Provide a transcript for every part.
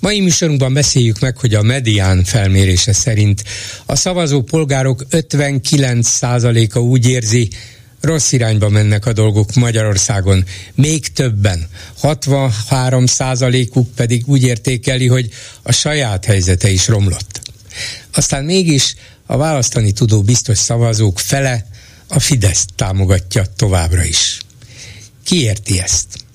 Mai műsorunkban beszéljük meg, hogy a medián felmérése szerint a szavazó polgárok 59%-a úgy érzi, rossz irányba mennek a dolgok Magyarországon. Még többen, 63%-uk pedig úgy értékeli, hogy a saját helyzete is romlott. Aztán mégis a választani tudó biztos szavazók fele a Fidesz támogatja továbbra is. Ki érti ezt?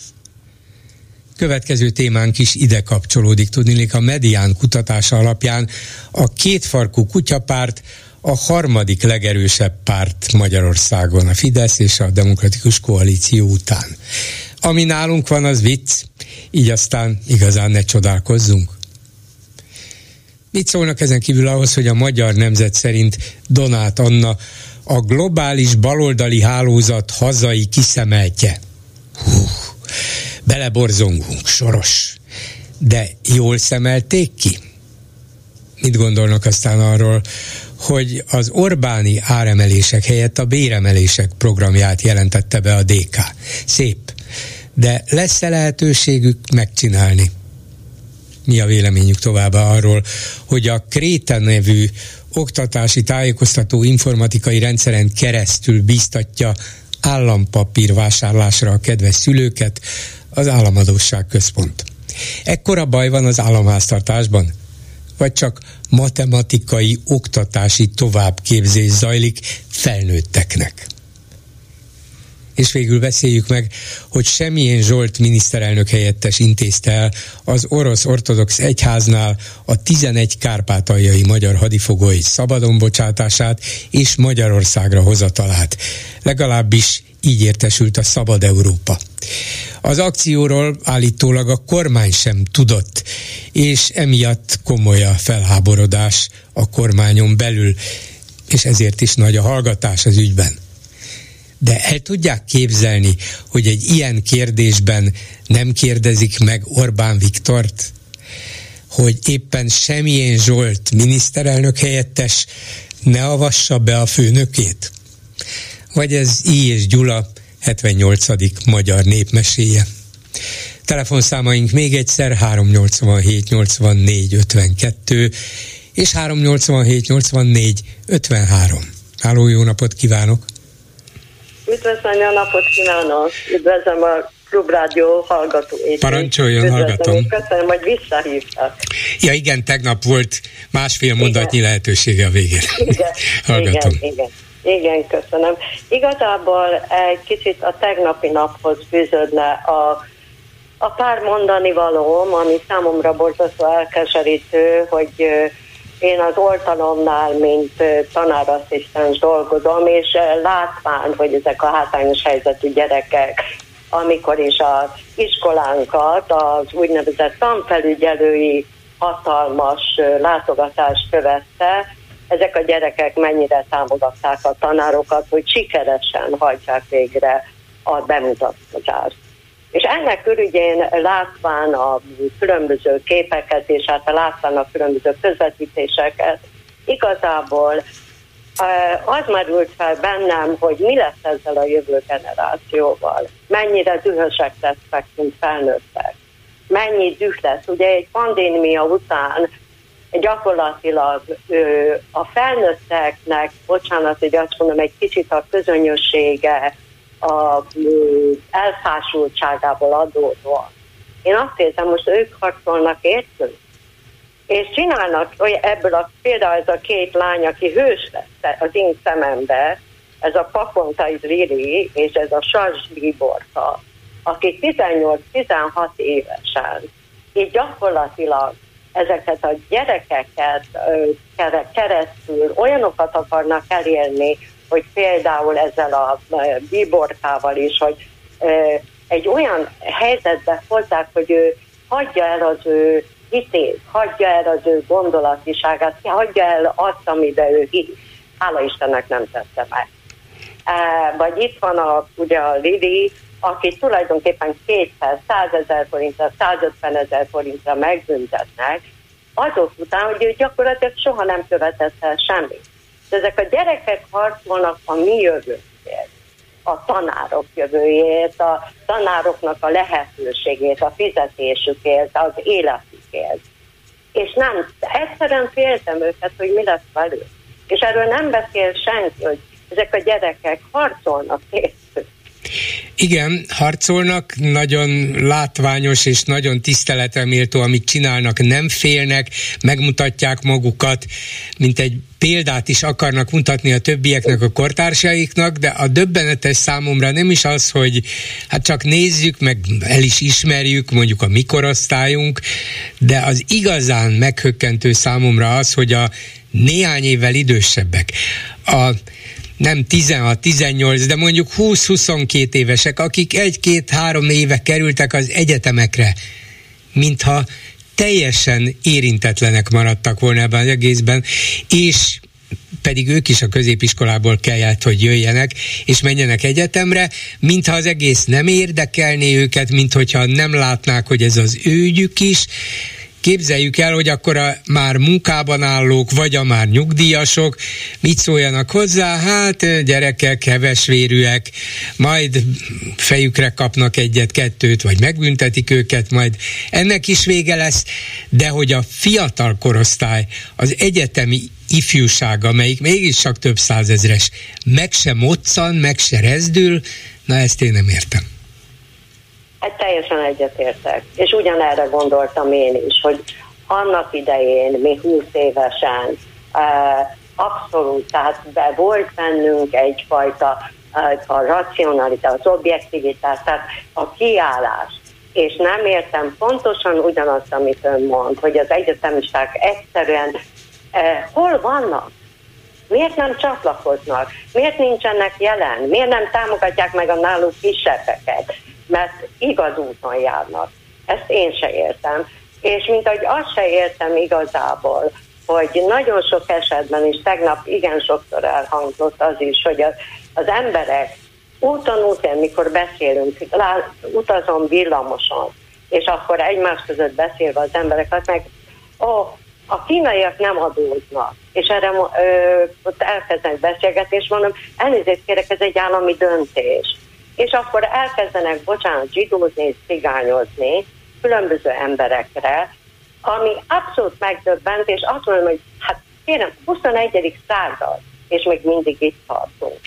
Következő témánk is ide kapcsolódik, tudnilik a medián kutatása alapján a kétfarkú kutyapárt a harmadik legerősebb párt Magyarországon, a Fidesz és a Demokratikus Koalíció után. Ami nálunk van, az vicc, így aztán igazán ne csodálkozzunk. Mit szólnak ezen kívül ahhoz, hogy a magyar nemzet szerint Donát Anna a globális baloldali hálózat hazai kiszemeltje? Beleborzongunk, soros. De jól szemelték ki? Mit gondolnak aztán arról, hogy az Orbáni áremelések helyett a béremelések programját jelentette be a DK. Szép. De lesz-e lehetőségük megcsinálni? Mi a véleményük továbbá arról, hogy a Kréta nevű oktatási tájékoztató informatikai rendszeren keresztül biztatja állampapír vásárlásra a kedves szülőket az Államadóság Központ. Ekkora baj van az államháztartásban? Vagy csak matematikai, oktatási továbbképzés zajlik felnőtteknek? És végül beszéljük meg, hogy semmilyen Zsolt miniszterelnök helyettes intézte el az orosz ortodox egyháznál a 11 kárpátaljai magyar hadifogói szabadon bocsátását és Magyarországra hozatalát. Legalábbis így értesült a Szabad Európa. Az akcióról állítólag a kormány sem tudott, és emiatt komoly a felháborodás a kormányon belül, és ezért is nagy a hallgatás az ügyben. De el tudják képzelni, hogy egy ilyen kérdésben nem kérdezik meg Orbán Viktort, hogy éppen semmilyen Zsolt miniszterelnök helyettes ne avassa be a főnökét? Vagy ez I. és Gyula 78. magyar népmeséje? Telefonszámaink még egyszer 387 84 52 és 387 84 53. Háló, jó napot kívánok! Üdvözlöm, jó napot kívánok! Üdvözlöm a Klubrádió hallgatóit. Parancsoljon, hallgatom. Köszönöm, hogy visszahívtak. Ja igen, tegnap volt másfél mondatnyi igen. lehetősége a végén. Igen, hallgatom. Igen, igen. Igen, köszönöm. Igazából egy kicsit a tegnapi naphoz fűződne a, a pár mondani valóm, ami számomra borzasztó elkeserítő, hogy én az oltalomnál, mint tanárasszisztens dolgozom, és látván, hogy ezek a hátrányos helyzetű gyerekek, amikor is az iskolánkat az úgynevezett tanfelügyelői hatalmas látogatást követte, ezek a gyerekek mennyire támogatták a tanárokat, hogy sikeresen hajtsák végre a bemutatkozást. És ennek körügyén látván a különböző képeket, és hát látván a különböző közvetítéseket, igazából az merült fel bennem, hogy mi lesz ezzel a jövő generációval. Mennyire dühösek lesznek, mint felnőttek. Mennyi düh lesz. Ugye egy pandémia után gyakorlatilag a felnőtteknek, bocsánat, hogy azt mondom, egy kicsit a közönössége, a elfásultságából adódóan. Én azt érzem, most ők harcolnak értünk. És csinálnak hogy ebből a, például ez a két lány, aki hős lesz az én szemembe, ez a Pakontai Lili és ez a Sars Liborka, akik 18-16 évesen, így gyakorlatilag ezeket a gyerekeket keresztül olyanokat akarnak elérni, hogy például ezzel a bíborkával is, hogy egy olyan helyzetbe hozzák, hogy ő hagyja el az ő hitét, hagyja el az ő gondolatiságát, hagyja el azt, amiben ő hit. Hála Istennek nem tette meg. Vagy itt van a, ugye a Lili, aki tulajdonképpen 200, 100 ezer forintra, 150 ezer forintra megbüntetnek, azok után, hogy ő gyakorlatilag soha nem követett el semmit. De ezek a gyerekek harcolnak a mi jövőnkért, a tanárok jövőjét, a tanároknak a lehetőségét, a fizetésükért, az életükért. És nem, egyszerűen féltem őket, hogy mi lesz velük. És erről nem beszél senki, hogy ezek a gyerekek harcolnak készül. Igen, harcolnak, nagyon látványos és nagyon tiszteleteméltó, amit csinálnak, nem félnek, megmutatják magukat, mint egy példát is akarnak mutatni a többieknek, a kortársaiknak, de a döbbenetes számomra nem is az, hogy hát csak nézzük, meg el is ismerjük, mondjuk a mikorosztályunk, de az igazán meghökkentő számomra az, hogy a néhány évvel idősebbek, a nem 16-18, de mondjuk 20-22 évesek, akik egy-két-három éve kerültek az egyetemekre, mintha teljesen érintetlenek maradtak volna ebben az egészben, és pedig ők is a középiskolából kellett, hogy jöjjenek, és menjenek egyetemre, mintha az egész nem érdekelné őket, mintha nem látnák, hogy ez az ő ügyük is, Képzeljük el, hogy akkor a már munkában állók, vagy a már nyugdíjasok mit szóljanak hozzá, hát gyerekek, hevesvérűek, majd fejükre kapnak egyet-kettőt, vagy megbüntetik őket, majd ennek is vége lesz, de hogy a fiatal korosztály, az egyetemi ifjúság, amelyik mégis csak több százezres, meg se moccan, meg se rezdül, na ezt én nem értem. Hát teljesen egyetértek. És ugyanerre gondoltam én is, hogy annak idején, mi 20 évesen, abszolút, tehát be volt bennünk egyfajta a racionalitás, az objektivitás, tehát a kiállás. És nem értem pontosan ugyanazt, amit ön mond, hogy az egyetemisták egyszerűen eh, hol vannak? Miért nem csatlakoznak? Miért nincsenek jelen? Miért nem támogatják meg a náluk kisebbeket? Mert igaz úton járnak. Ezt én se értem. És mint ahogy azt se értem igazából, hogy nagyon sok esetben, és tegnap igen sokszor elhangzott az is, hogy az, az emberek úton úton, mikor beszélünk, utazom villamoson, és akkor egymás között beszélve az emberek azt meg, ó, oh, a kínaiak nem adóznak, és erre ö, ott elkezdenek beszélgetni, és mondom, elnézést kérek, ez egy állami döntés és akkor elkezdenek, bocsánat, zsidózni cigányozni különböző emberekre, ami abszolút megdöbbent, és azt mondom, hogy hát kérem, 21. század, és még mindig itt tartunk.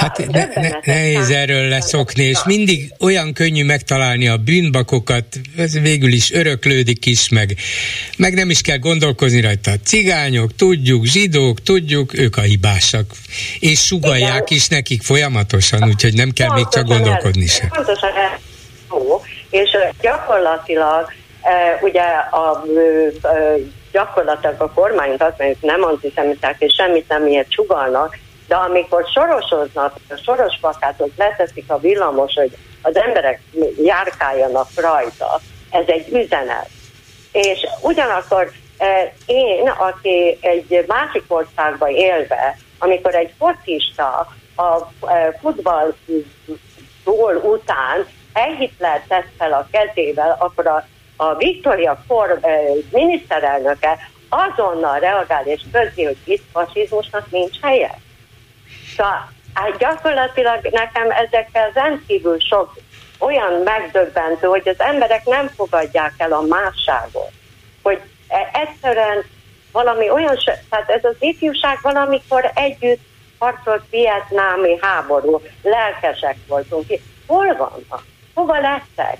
Hát ne, ne, nehéz erről leszokni, és mindig olyan könnyű megtalálni a bűnbakokat, ez végül is öröklődik is, meg, meg nem is kell gondolkozni rajta. Cigányok, tudjuk, zsidók, tudjuk, ők a hibásak. És sugalják Igen. is nekik folyamatosan, úgyhogy nem kell még csak gondolkodni sem. Pontosan és gyakorlatilag ugye a gyakorlatilag a kormányt azt mondjuk nem antiszemiták és semmit nem ilyet sugalnak, de amikor sorosoznak, a soros plakátot leteszik a villamos, hogy az emberek járkáljanak rajta, ez egy üzenet. És ugyanakkor e, én, aki egy másik országban élve, amikor egy focista a e, futball gól után Hitler tesz fel a kezével, akkor a, a Victoria kor e, miniszterelnöke azonnal reagál és közzi, hogy itt fasizmusnak nincs helye. Szóval hát gyakorlatilag nekem ezekkel rendkívül sok olyan megdöbbentő, hogy az emberek nem fogadják el a másságot. Hogy e, egyszerűen valami olyan, tehát ez az ifjúság valamikor együtt harcolt vietnámi háború, lelkesek voltunk. Hol vannak? Hova lettek?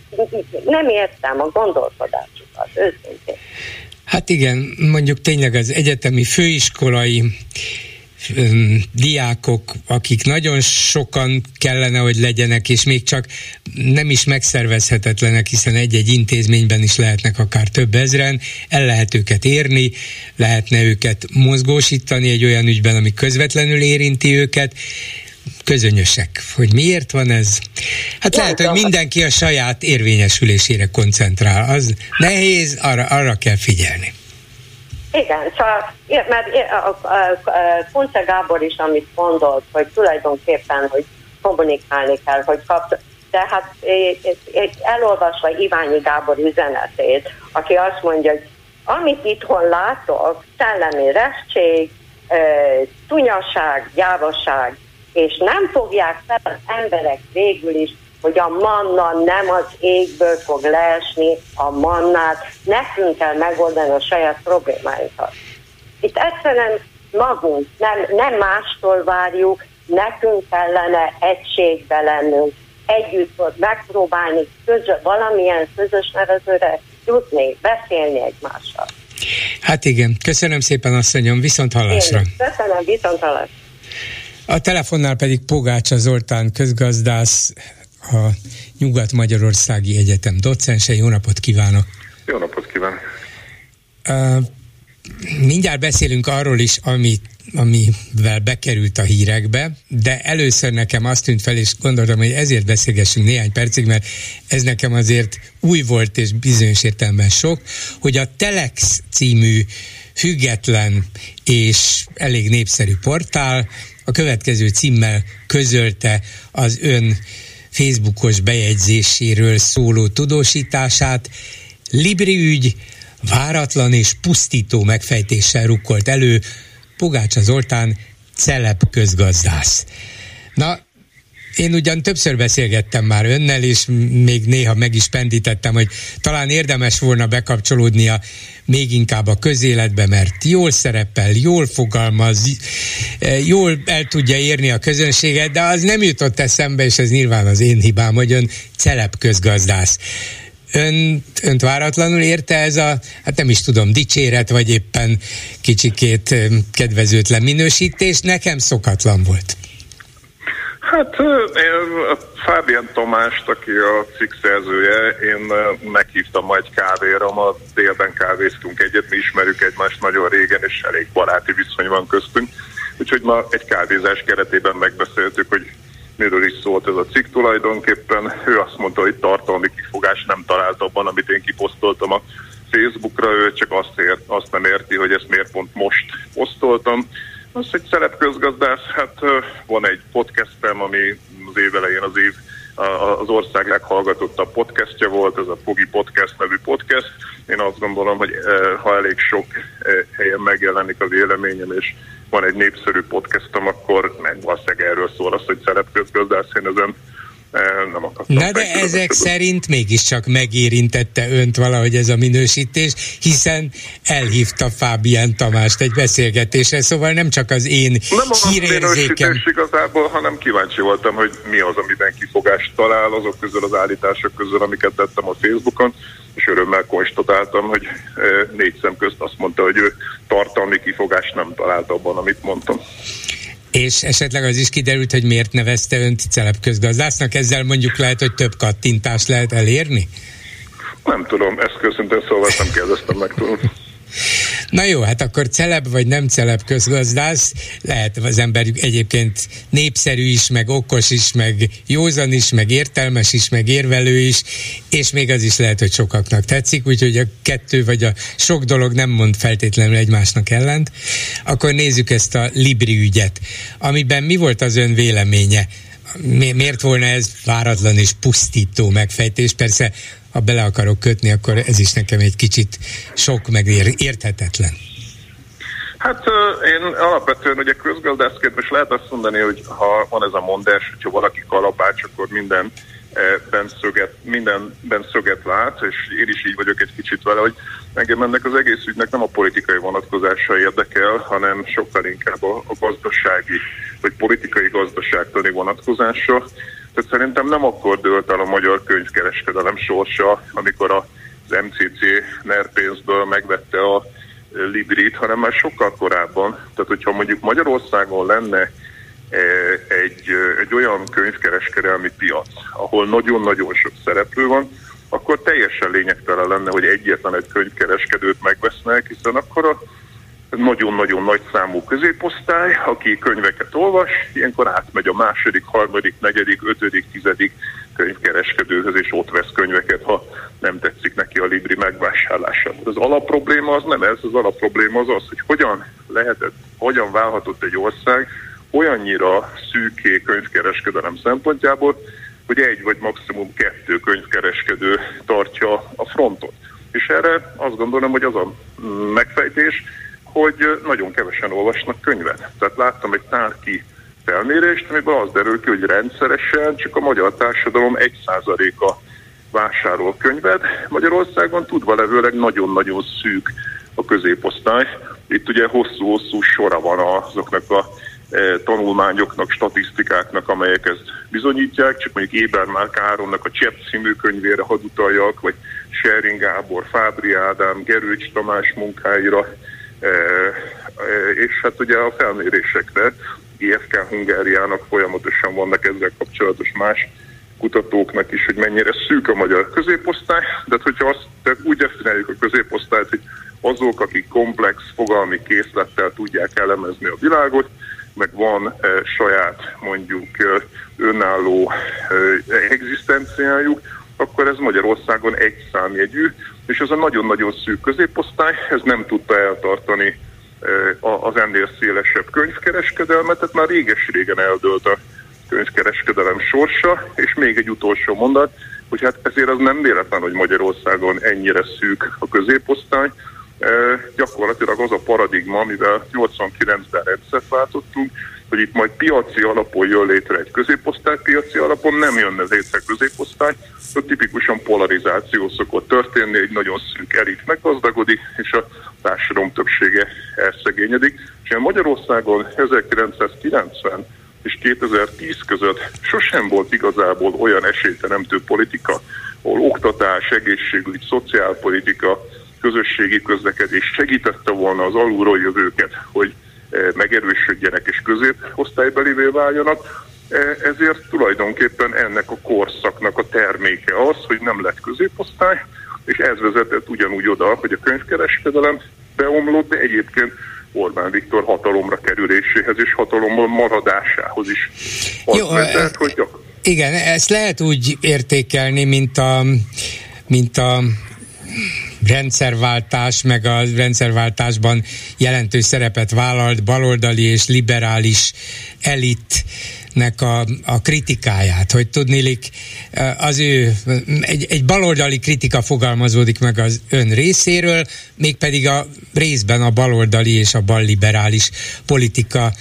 Nem értem a gondolkodásukat, őszintén. Hát igen, mondjuk tényleg az egyetemi főiskolai diákok, akik nagyon sokan kellene, hogy legyenek, és még csak nem is megszervezhetetlenek, hiszen egy-egy intézményben is lehetnek akár több ezren, el lehet őket érni, lehetne őket mozgósítani egy olyan ügyben, ami közvetlenül érinti őket, közönösek. Hogy miért van ez? Hát lehet, hogy mindenki a saját érvényesülésére koncentrál. Az nehéz, arra, arra kell figyelni. Igen, szóval, mert Kunce Gábor is, amit mondott, hogy tulajdonképpen, hogy kommunikálni kell, hogy kap, tehát elolvasva Iványi Gábor üzenetét, aki azt mondja, hogy amit itthon látok, szellemi restség, tunyaság, gyávaság, és nem fogják fel az emberek végül is, hogy a manna nem az égből fog leesni, a mannát, nekünk kell megoldani a saját problémáinkat. Itt egyszerűen magunk, nem, nem mástól várjuk, nekünk kellene egységbe lennünk, együtt ott megpróbálni közö, valamilyen közös nevezőre jutni, beszélni egymással. Hát igen, köszönöm szépen asszonyom, viszont hallásra. Én köszönöm, viszont hallásra. A telefonnál pedig Pogácsa Zoltán közgazdász, a Nyugat-Magyarországi Egyetem docense. Jó napot kívánok! Jó napot kívánok! Uh, mindjárt beszélünk arról is, amit amivel bekerült a hírekbe, de először nekem azt tűnt fel, és gondoltam, hogy ezért beszélgessünk néhány percig, mert ez nekem azért új volt, és bizonyos értelemben sok, hogy a Telex című független és elég népszerű portál a következő címmel közölte az ön Facebookos bejegyzéséről szóló tudósítását. Libri ügy váratlan és pusztító megfejtéssel rukkolt elő Pogácsa Zoltán celeb közgazdász. Na, én ugyan többször beszélgettem már önnel, és még néha meg is pendítettem, hogy talán érdemes volna bekapcsolódnia még inkább a közéletbe, mert jól szerepel, jól fogalmaz, jól el tudja érni a közönséget, de az nem jutott eszembe, és ez nyilván az én hibám, hogy ön celeb közgazdász. Ön, önt váratlanul érte ez a, hát nem is tudom, dicséret, vagy éppen kicsikét kedvezőtlen minősítés? Nekem szokatlan volt. Hát Fábián Tomást, aki a cikk szerzője, én meghívtam majd kávéra, ma délben kávéztunk egyet, mi ismerjük egymást nagyon régen, és elég baráti viszony van köztünk. Úgyhogy ma egy kávézás keretében megbeszéltük, hogy miről is szólt ez a cikk tulajdonképpen. Ő azt mondta, hogy tartalmi kifogás nem talált abban, amit én kiposztoltam a Facebookra, ő csak azt, ért, azt nem érti, hogy ezt miért pont most posztoltam. Az egy szerepközgazdász, hát van egy podcastem, ami az év elején az év az ország leghallgatottabb podcastja volt, ez a Fogi Podcast nevű podcast. Én azt gondolom, hogy ha elég sok helyen megjelenik az véleményem, és van egy népszerű podcastom, akkor meg valószínűleg erről szól az, hogy szerepközgazdász, én ezen nem akartam. Na de ezek szerint mégiscsak megérintette önt valahogy ez a minősítés, hiszen elhívta Fábián Tamást egy beszélgetésre, szóval nem csak az én Nem a minősítés igazából, hanem kíváncsi voltam, hogy mi az, amiben kifogást talál azok közül az állítások közül, amiket tettem a Facebookon, és örömmel konstatáltam, hogy négy szem közt azt mondta, hogy ő tartalmi kifogást nem talált abban, amit mondtam. És esetleg az is kiderült, hogy miért nevezte önt celebközgazdásznak, ezzel mondjuk lehet, hogy több kattintást lehet elérni? Nem tudom, ezt köszöntően szóval nem kérdeztem meg tudom. Na jó, hát akkor celeb vagy nem celeb közgazdász, lehet az ember egyébként népszerű is, meg okos is, meg józan is, meg értelmes is, meg érvelő is, és még az is lehet, hogy sokaknak tetszik, úgyhogy a kettő vagy a sok dolog nem mond feltétlenül egymásnak ellent. Akkor nézzük ezt a Libri ügyet, amiben mi volt az ön véleménye? miért volna ez váratlan és pusztító megfejtés? Persze ha bele akarok kötni, akkor ez is nekem egy kicsit sok, meg érthetetlen. Hát én alapvetően ugye közgazdászként most lehet azt mondani, hogy ha van ez a mondás, hogyha valaki kalapács, akkor minden ben szöget, mindenben szöget lát, és én is így vagyok egy kicsit vele, hogy engem ennek az egész ügynek nem a politikai vonatkozása érdekel, hanem sokkal inkább a, a gazdasági, vagy politikai gazdaságtani vonatkozása. Tehát szerintem nem akkor dőlt el a magyar könyvkereskedelem sorsa, amikor az MCC NER pénzből megvette a Librit, hanem már sokkal korábban. Tehát, hogyha mondjuk Magyarországon lenne e, egy, egy olyan könyvkereskedelmi piac, ahol nagyon-nagyon sok szereplő van, akkor teljesen lényegtelen lenne, hogy egyetlen egy könyvkereskedőt megvesznek, hiszen akkor a nagyon-nagyon nagy számú középosztály, aki könyveket olvas, ilyenkor átmegy a második, harmadik, negyedik, ötödik, tizedik könyvkereskedőhöz, és ott vesz könyveket, ha nem tetszik neki a Libri megvásárlása. Az alapprobléma az nem ez, az alapprobléma az az, hogy hogyan lehetett, hogyan válhatott egy ország olyannyira szűké könyvkereskedelem szempontjából, hogy egy vagy maximum kettő könyvkereskedő tartja a frontot. És erre azt gondolom, hogy az a megfejtés, hogy nagyon kevesen olvasnak könyvet. Tehát láttam egy tárki felmérést, amiből az derül ki, hogy rendszeresen csak a magyar társadalom 1%-a vásárol könyvet. Magyarországon tudva levőleg nagyon-nagyon szűk a középosztály. Itt ugye hosszú-hosszú sora van azoknak a e, tanulmányoknak, statisztikáknak, amelyek ezt bizonyítják, csak mondjuk Éber már Káronnak a Csepp című könyvére hadd utaljak, vagy Sering Gábor, Fábri Ádám, Gerőcs Tamás munkáira, és hát ugye a felmérésekre IFK Hungáriának folyamatosan vannak ezzel kapcsolatos más kutatóknak is, hogy mennyire szűk a magyar középosztály, de hát, hogyha azt tehát úgy definiáljuk a középosztályt, hogy azok, akik komplex fogalmi készlettel tudják elemezni a világot, meg van e, saját mondjuk e, önálló e, egzisztenciájuk, akkor ez Magyarországon egy számjegyű, és ez a nagyon-nagyon szűk középosztály, ez nem tudta eltartani az ennél szélesebb könyvkereskedelmet, tehát már réges-régen eldőlt a könyvkereskedelem sorsa, és még egy utolsó mondat, hogy hát ezért az nem véletlen, hogy Magyarországon ennyire szűk a középosztály, gyakorlatilag az a paradigma, amivel 89-ben rendszert váltottunk, hogy itt majd piaci alapon jön létre egy középosztály, piaci alapon nem jönne létre középosztály, ott tipikusan polarizáció szokott történni, egy nagyon szűk elit meggazdagodik, és a társadalom többsége elszegényedik. És Magyarországon 1990 és 2010 között sosem volt igazából olyan esélyteremtő politika, ahol oktatás, egészségügy, szociálpolitika, közösségi közlekedés segítette volna az alulról jövőket, hogy megerősödjenek és középosztálybelivé váljanak. Ezért tulajdonképpen ennek a korszaknak a terméke az, hogy nem lett középosztály, és ez vezetett ugyanúgy oda, hogy a könyvkereskedelem beomlott, de egyébként Orbán Viktor hatalomra kerüléséhez és hatalomban maradásához is. Jó, vezet, hogy gyak... Igen, ezt lehet úgy értékelni, mint a, mint a rendszerváltás, meg a rendszerváltásban jelentős szerepet vállalt baloldali és liberális elit nek a, a kritikáját, hogy tudnélik az ő, egy, egy baloldali kritika fogalmazódik meg az ön részéről, mégpedig a részben a baloldali és a balliberális politika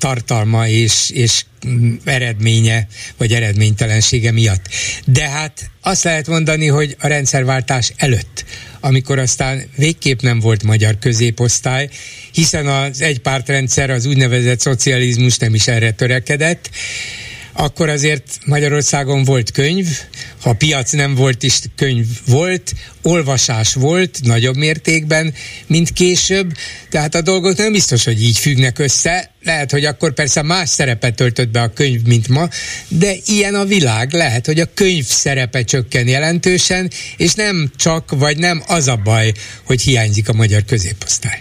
tartalma és, és eredménye, vagy eredménytelensége miatt. De hát azt lehet mondani, hogy a rendszerváltás előtt, amikor aztán végképp nem volt magyar középosztály, hiszen az egypártrendszer, az úgynevezett szocializmus nem is erre törekedett, akkor azért Magyarországon volt könyv, ha piac nem volt is könyv volt, olvasás volt nagyobb mértékben, mint később, tehát a dolgok nem biztos, hogy így függnek össze, lehet, hogy akkor persze más szerepet töltött be a könyv, mint ma, de ilyen a világ, lehet, hogy a könyv szerepe csökken jelentősen, és nem csak, vagy nem az a baj, hogy hiányzik a magyar középosztály.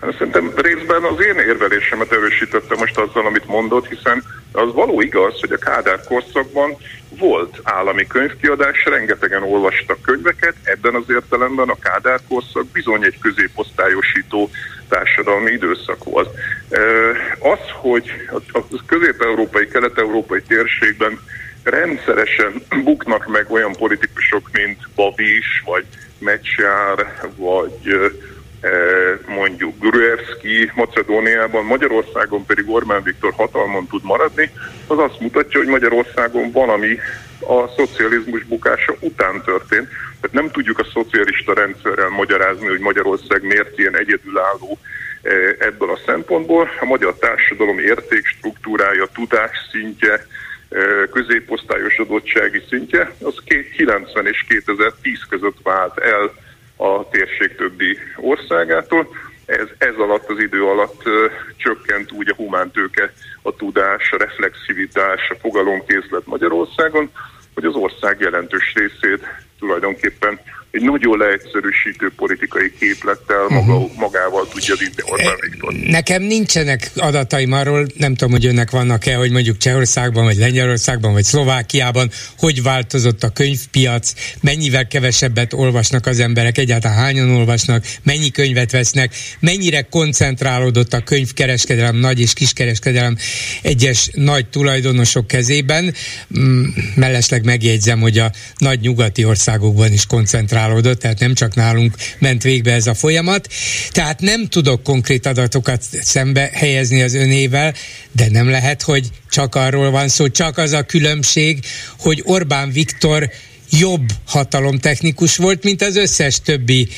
Hát szerintem részben az én érvelésemet erősítette most azzal, amit mondott, hiszen az való igaz, hogy a Kádár korszakban volt állami könyvkiadás, rengetegen olvastak könyveket, ebben az értelemben a Kádár korszak bizony egy középosztályosító társadalmi időszak volt. Az, hogy a közép-európai, kelet-európai térségben rendszeresen buknak meg olyan politikusok, mint Babis, vagy Mecsár, vagy mondjuk Gruevski Macedóniában, Magyarországon pedig Orbán Viktor hatalmon tud maradni, az azt mutatja, hogy Magyarországon valami a szocializmus bukása után történt. Tehát nem tudjuk a szocialista rendszerrel magyarázni, hogy Magyarország miért ilyen egyedülálló ebből a szempontból. A magyar társadalom értékstruktúrája, tudás szintje, középosztályosodottsági szintje, az 90 és 2010 között vált el a térség többi országától. Ez, ez alatt az idő alatt ö, csökkent úgy a humántőke, a tudás, a reflexivitás, a fogalomkészlet Magyarországon, hogy az ország jelentős részét tulajdonképpen egy nagyon leegyszerűsítő politikai képlettel maga, uh-huh. magával tudja vinni Orbán Viktor. Nekem nincsenek adataim arról, nem tudom, hogy önnek vannak-e, hogy mondjuk Csehországban, vagy Lengyelországban, vagy Szlovákiában, hogy változott a könyvpiac, mennyivel kevesebbet olvasnak az emberek, egyáltalán hányan olvasnak, mennyi könyvet vesznek, mennyire koncentrálódott a könyvkereskedelem, nagy és kiskereskedelem egyes nagy tulajdonosok kezében. Mm, mellesleg megjegyzem, hogy a nagy nyugati országokban is koncentrálódott, tehát nem csak nálunk ment végbe ez a folyamat. Tehát nem tudok konkrét adatokat szembe helyezni az önével, de nem lehet, hogy csak arról van szó, csak az a különbség, hogy Orbán Viktor jobb hatalomtechnikus volt, mint az összes többi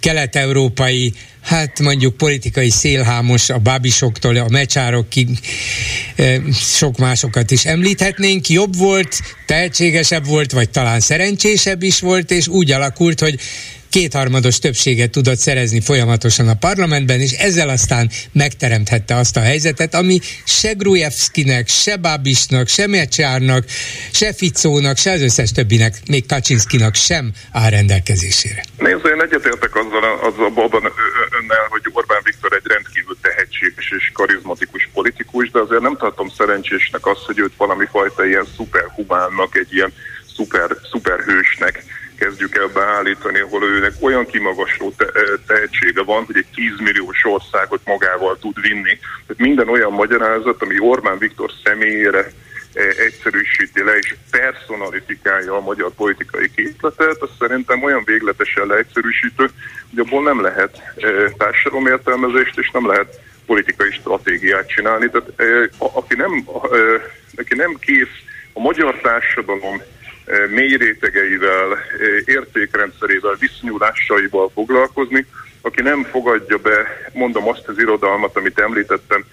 kelet-európai hát mondjuk politikai szélhámos a bábisoktól a mecsárokig sok másokat is említhetnénk, jobb volt, tehetségesebb volt, vagy talán szerencsésebb is volt, és úgy alakult, hogy kétharmados többséget tudott szerezni folyamatosan a parlamentben, és ezzel aztán megteremthette azt a helyzetet, ami se Grujevskinek, se Bábisnak, se Mecsárnak, se Ficónak, se az összes többinek, még Kaczynszkinak sem áll rendelkezésére. Nézd, én egyetértek azzal, azzal abban önnel, hogy Orbán Viktor egy rendkívül tehetséges és karizmatikus politikus, de azért nem tartom szerencsésnek azt, hogy őt valami fajta ilyen szuperhumánnak, egy ilyen szuper, szuperhősnek kezdjük el beállítani, ahol őnek olyan kimagasló te- tehetsége van, hogy egy 10 milliós országot magával tud vinni. Tehát minden olyan magyarázat, ami Orbán Viktor személyére egyszerűsíti le és personalifikálja a magyar politikai képletet, az szerintem olyan végletesen leegyszerűsítő, hogy abból nem lehet társadalomértelmezést és nem lehet politikai stratégiát csinálni. Tehát aki nem, aki nem kész a magyar társadalom mély rétegeivel, értékrendszerével, viszonyulásaival foglalkozni, aki nem fogadja be, mondom azt az irodalmat, amit említettem,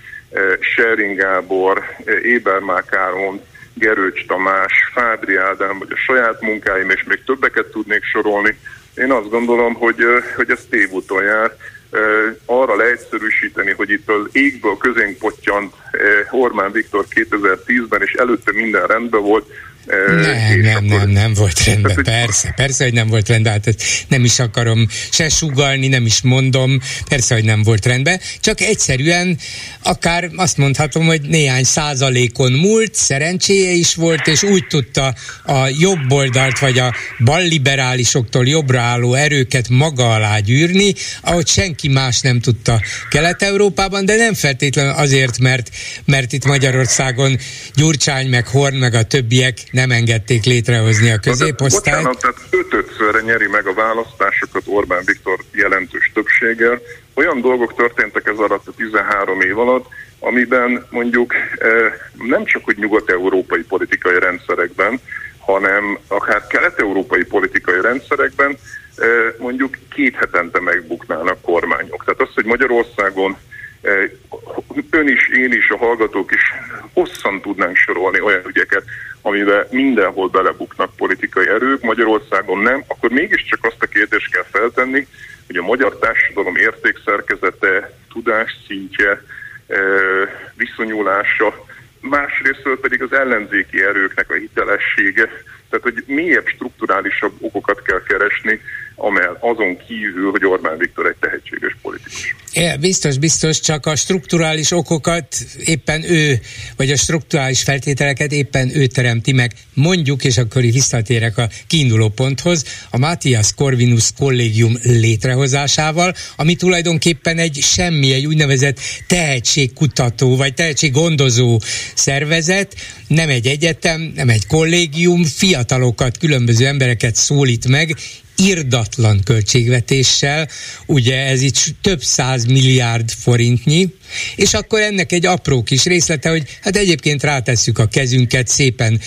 Sering Gábor, Ébermák Áron, Gerőcs Tamás, Fábri Ádám, vagy a saját munkáim, és még többeket tudnék sorolni. Én azt gondolom, hogy, hogy ez tévúton jár. Arra leegyszerűsíteni, hogy itt az égből közénk pottyant Ormán Viktor 2010-ben, és előtte minden rendben volt, nem, nem, nem, nem volt rendben, persze, persze, hogy nem volt rendben, hát nem is akarom se sugalni, nem is mondom, persze, hogy nem volt rendben, csak egyszerűen akár azt mondhatom, hogy néhány százalékon múlt, szerencséje is volt, és úgy tudta a jobb oldalt, vagy a balliberálisoktól jobbra álló erőket maga alá gyűrni, ahogy senki más nem tudta Kelet-Európában, de nem feltétlenül azért, mert, mert itt Magyarországon Gyurcsány, meg Horn, meg a többiek nem engedték létrehozni a középosztályt. Bocsánat, tehát ötötszörre nyeri meg a választásokat Orbán Viktor jelentős többséggel. Olyan dolgok történtek ez alatt a 13 év alatt, amiben mondjuk eh, nem csak hogy nyugat-európai politikai rendszerekben, hanem akár kelet-európai politikai rendszerekben eh, mondjuk két hetente megbuknának kormányok. Tehát az, hogy Magyarországon ön is, én is, a hallgatók is hosszan tudnánk sorolni olyan ügyeket, amiben mindenhol belebuknak politikai erők, Magyarországon nem, akkor mégiscsak azt a kérdést kell feltenni, hogy a magyar társadalom értékszerkezete, tudásszintje, eh, viszonyulása, másrészt pedig az ellenzéki erőknek a hitelessége, tehát hogy mélyebb, strukturálisabb okokat kell keresni, amel azon kívül, hogy Orbán Viktor egy tehetséges politikus. É, biztos, biztos, csak a strukturális okokat éppen ő, vagy a strukturális feltételeket éppen ő teremti meg. Mondjuk, és akkor így visszatérek a kiinduló ponthoz, a Matthias Corvinus kollégium létrehozásával, ami tulajdonképpen egy semmi, egy úgynevezett tehetségkutató, vagy tehetséggondozó szervezet, nem egy egyetem, nem egy kollégium, fiatalokat, különböző embereket szólít meg, irdatlan költségvetéssel, ugye ez itt több száz milliárd forintnyi, és akkor ennek egy apró kis részlete, hogy hát egyébként rátesszük a kezünket szépen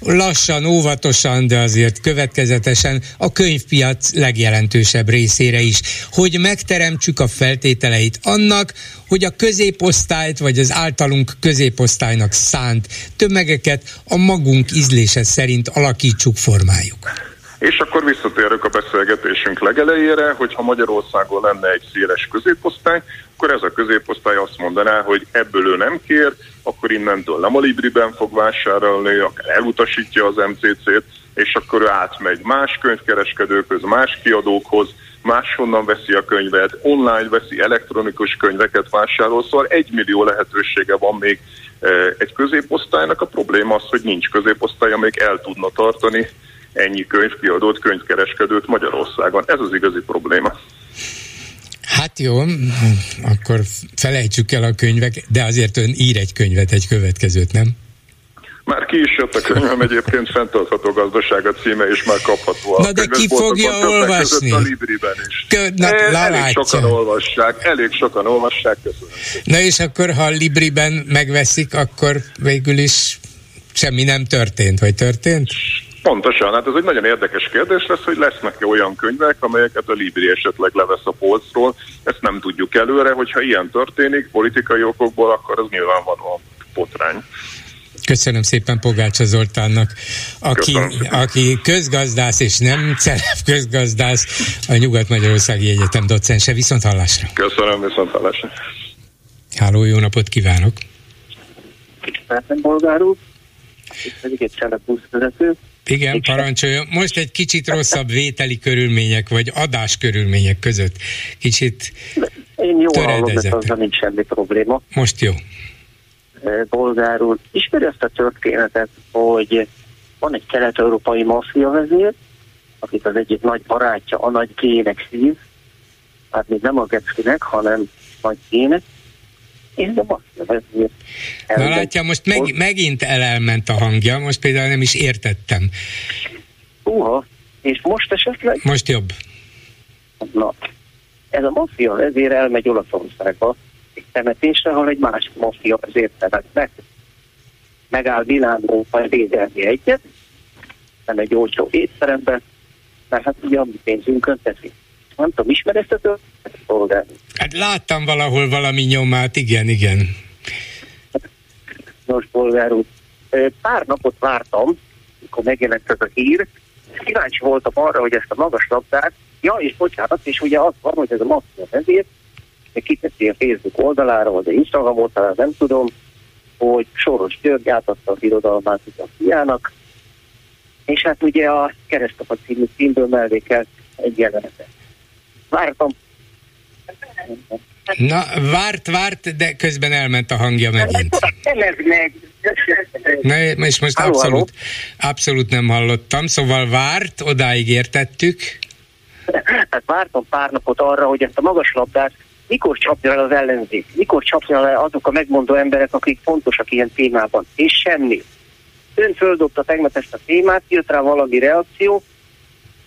lassan, óvatosan, de azért következetesen a könyvpiac legjelentősebb részére is, hogy megteremtsük a feltételeit annak, hogy a középosztályt, vagy az általunk középosztálynak szánt tömegeket a magunk ízlése szerint alakítsuk, formáljuk. És akkor visszatérök a beszélgetésünk legelejére, hogyha Magyarországon lenne egy széles középosztály, akkor ez a középosztály azt mondaná, hogy ebből ő nem kér, akkor innentől nem a Libriben fog vásárolni, akár elutasítja az MCC-t, és akkor ő átmegy más könyvkereskedőkhöz, más kiadókhoz, máshonnan veszi a könyvet, online veszi, elektronikus könyveket vásárol, szóval egy millió lehetősége van még e, egy középosztálynak. A probléma az, hogy nincs középosztály, amelyik el tudna tartani ennyi könyvkiadót, könyvkereskedőt Magyarországon. Ez az igazi probléma. Hát jó, akkor felejtsük el a könyvek, de azért ön ír egy könyvet, egy következőt, nem? Már ki is jött a könyvem egyébként fenntartható gazdaság a címe, és már kapható a Na de ki fogja olvasni? A Libriben is. Kö, na, e, elég sokan olvassák, elég sokan olvassák, köszönöm. Na és akkor, ha a Libriben megveszik, akkor végül is semmi nem történt, vagy történt? Pontosan, hát ez egy nagyon érdekes kérdés lesz, hogy lesznek-e olyan könyvek, amelyeket a Libri esetleg levesz a polcról. Ezt nem tudjuk előre, hogyha ilyen történik politikai okokból, akkor az nyilvánvalóan potrány. Köszönöm szépen Pogácsa Zoltánnak, aki, aki közgazdász és nem celeb közgazdász, a Nyugat-Magyarországi Egyetem docense. Viszont hallásra. Köszönöm, viszont hallásra. Háló, jó napot kívánok! Tiszteltem, bolgár úr, itt pedig egy celeb buszvezető. Igen, parancsoljon. Most egy kicsit rosszabb vételi körülmények, vagy adás körülmények között. Kicsit Én jól hallom, de azzal nincs semmi probléma. Most jó bolgár úr ismeri azt a történetet, hogy van egy kelet-európai maffia vezér, akit az egyik nagy barátja a nagy gének szív, hát még nem a Getszkinek, hanem nagy gének, és a maffia vezér. Na látja, most meg, megint elelment a hangja, most például nem is értettem. Uha, és most esetleg? Most jobb. Na, ez a maffia vezér elmegy Olaszországba, egy temetésre, ahol egy másik maffia azért temet meg. Megáll Milánó majd védelmi egyet, nem egy olcsó étterembe, mert hát ugye a mi pénzünkön teszi. Nem tudom, ismer ezt a történetet, Hát láttam valahol valami nyomát, igen, igen. Nos, polgár úr, pár napot vártam, mikor megjelent ez a hír, kíváncsi voltam arra, hogy ezt a magas labdát, ja, és bocsánat, és ugye az van, hogy ez a maffia ezért, kiteszi a Facebook oldalára, vagy a Instagram oldalára, nem tudom, hogy Soros György átadta az irodalmát a fiának, és hát ugye a Keresztapa című címből mellékelt egy jelenetet. Vártam. Na, várt, várt, de közben elment a hangja megint. meg. Na, és most halló, abszolút, abszolút nem hallottam, szóval várt, odáig értettük. Hát vártam pár napot arra, hogy ezt a magas labdát mikor csapja el az ellenzék, mikor csapja el azok a megmondó emberek, akik fontosak ilyen témában, és semmi. Ön földobta tegnap ezt a témát, jött rá valami reakció,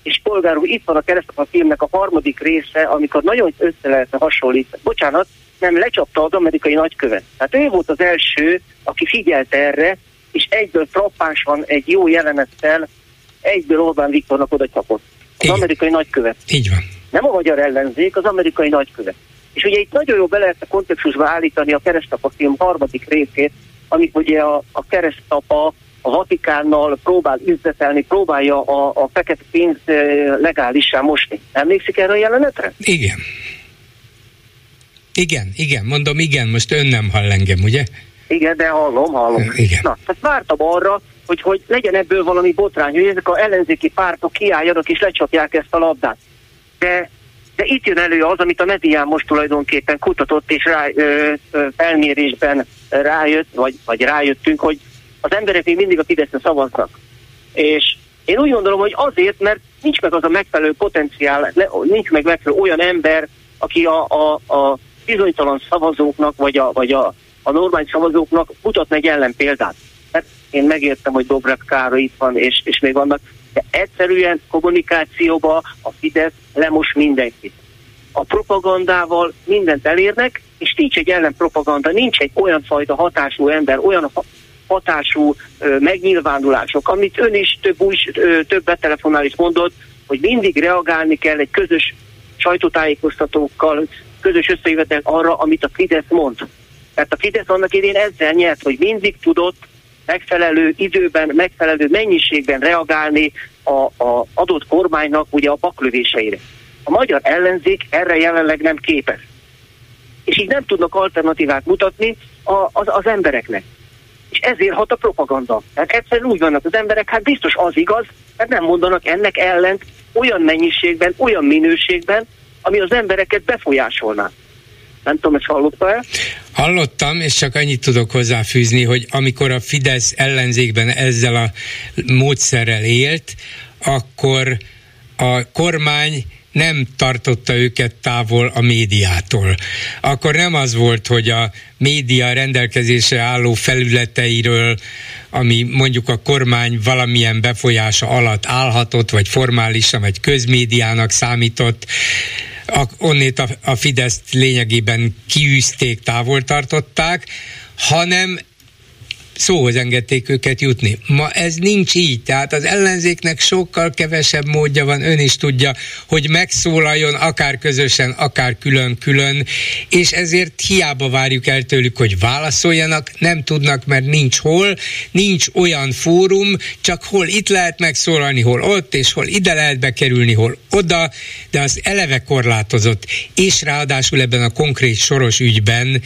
és polgár úr, itt van a keresztapa filmnek a harmadik része, amikor nagyon össze lehetne hasonlítani. Bocsánat, nem lecsapta az amerikai nagykövet. Tehát ő volt az első, aki figyelt erre, és egyből frappánsan egy jó jelenettel egyből Orbán Viktornak oda csapott. Az Igen. amerikai nagykövet. Így van. Nem a magyar ellenzék, az amerikai nagykövet. És ugye itt nagyon jó be lehet a kontextusba állítani a keresztapa film harmadik részét, amikor ugye a, a keresztapa a Vatikánnal próbál üzletelni, próbálja a, a fekete pénzt legálisan mosni. Emlékszik erre a jelenetre? Igen. Igen, igen, mondom igen, most ön nem hall engem, ugye? Igen, de hallom, hallom. Igen. Na, tehát vártam arra, hogy, hogy legyen ebből valami botrány, hogy ezek a ellenzéki pártok kiálljanak és lecsapják ezt a labdát. De de itt jön elő az, amit a medián most tulajdonképpen kutatott és rá, ö, ö, felmérésben rájött, vagy, vagy rájöttünk, hogy az emberek még mindig a Fideszre szavaznak. És én úgy gondolom, hogy azért, mert nincs meg az a megfelelő potenciál, nincs meg megfelelő olyan ember, aki a, a, a bizonytalan szavazóknak, vagy a, vagy a, a normális szavazóknak mutatna egy ellenpéldát. Mert én megértem, hogy Dobrev Károly itt van, és, és még vannak de egyszerűen kommunikációba a Fidesz lemos mindenkit. A propagandával mindent elérnek, és nincs egy ellenpropaganda, nincs egy olyan fajta hatású ember, olyan hatású megnyilvánulások, amit ön is több, új, több betelefonál is mondott, hogy mindig reagálni kell egy közös sajtótájékoztatókkal, közös összejövetel arra, amit a Fidesz mond. Tehát a Fidesz annak idén ezzel nyert, hogy mindig tudott megfelelő időben, megfelelő mennyiségben reagálni a, a adott kormánynak ugye a baklövéseire. A magyar ellenzék erre jelenleg nem képes. és így nem tudnak alternatívát mutatni a, az, az embereknek. És ezért hat a propaganda. Tehát egyszerűen úgy vannak az emberek, hát biztos az igaz, mert nem mondanak ennek ellent olyan mennyiségben, olyan minőségben, ami az embereket befolyásolná. Nem tudom, ezt hallotta el? Hallottam, és csak annyit tudok hozzáfűzni, hogy amikor a Fidesz ellenzékben ezzel a módszerrel élt, akkor a kormány nem tartotta őket távol a médiától. Akkor nem az volt, hogy a média rendelkezésre álló felületeiről, ami mondjuk a kormány valamilyen befolyása alatt állhatott, vagy formálisan, vagy közmédiának számított, a, onnét a, a Fideszt lényegében kiűzték, távol tartották, hanem szóhoz engedték őket jutni. Ma ez nincs így, tehát az ellenzéknek sokkal kevesebb módja van, ön is tudja, hogy megszólaljon akár közösen, akár külön-külön, és ezért hiába várjuk el tőlük, hogy válaszoljanak, nem tudnak, mert nincs hol, nincs olyan fórum, csak hol itt lehet megszólalni, hol ott, és hol ide lehet bekerülni, hol oda, de az eleve korlátozott, és ráadásul ebben a konkrét soros ügyben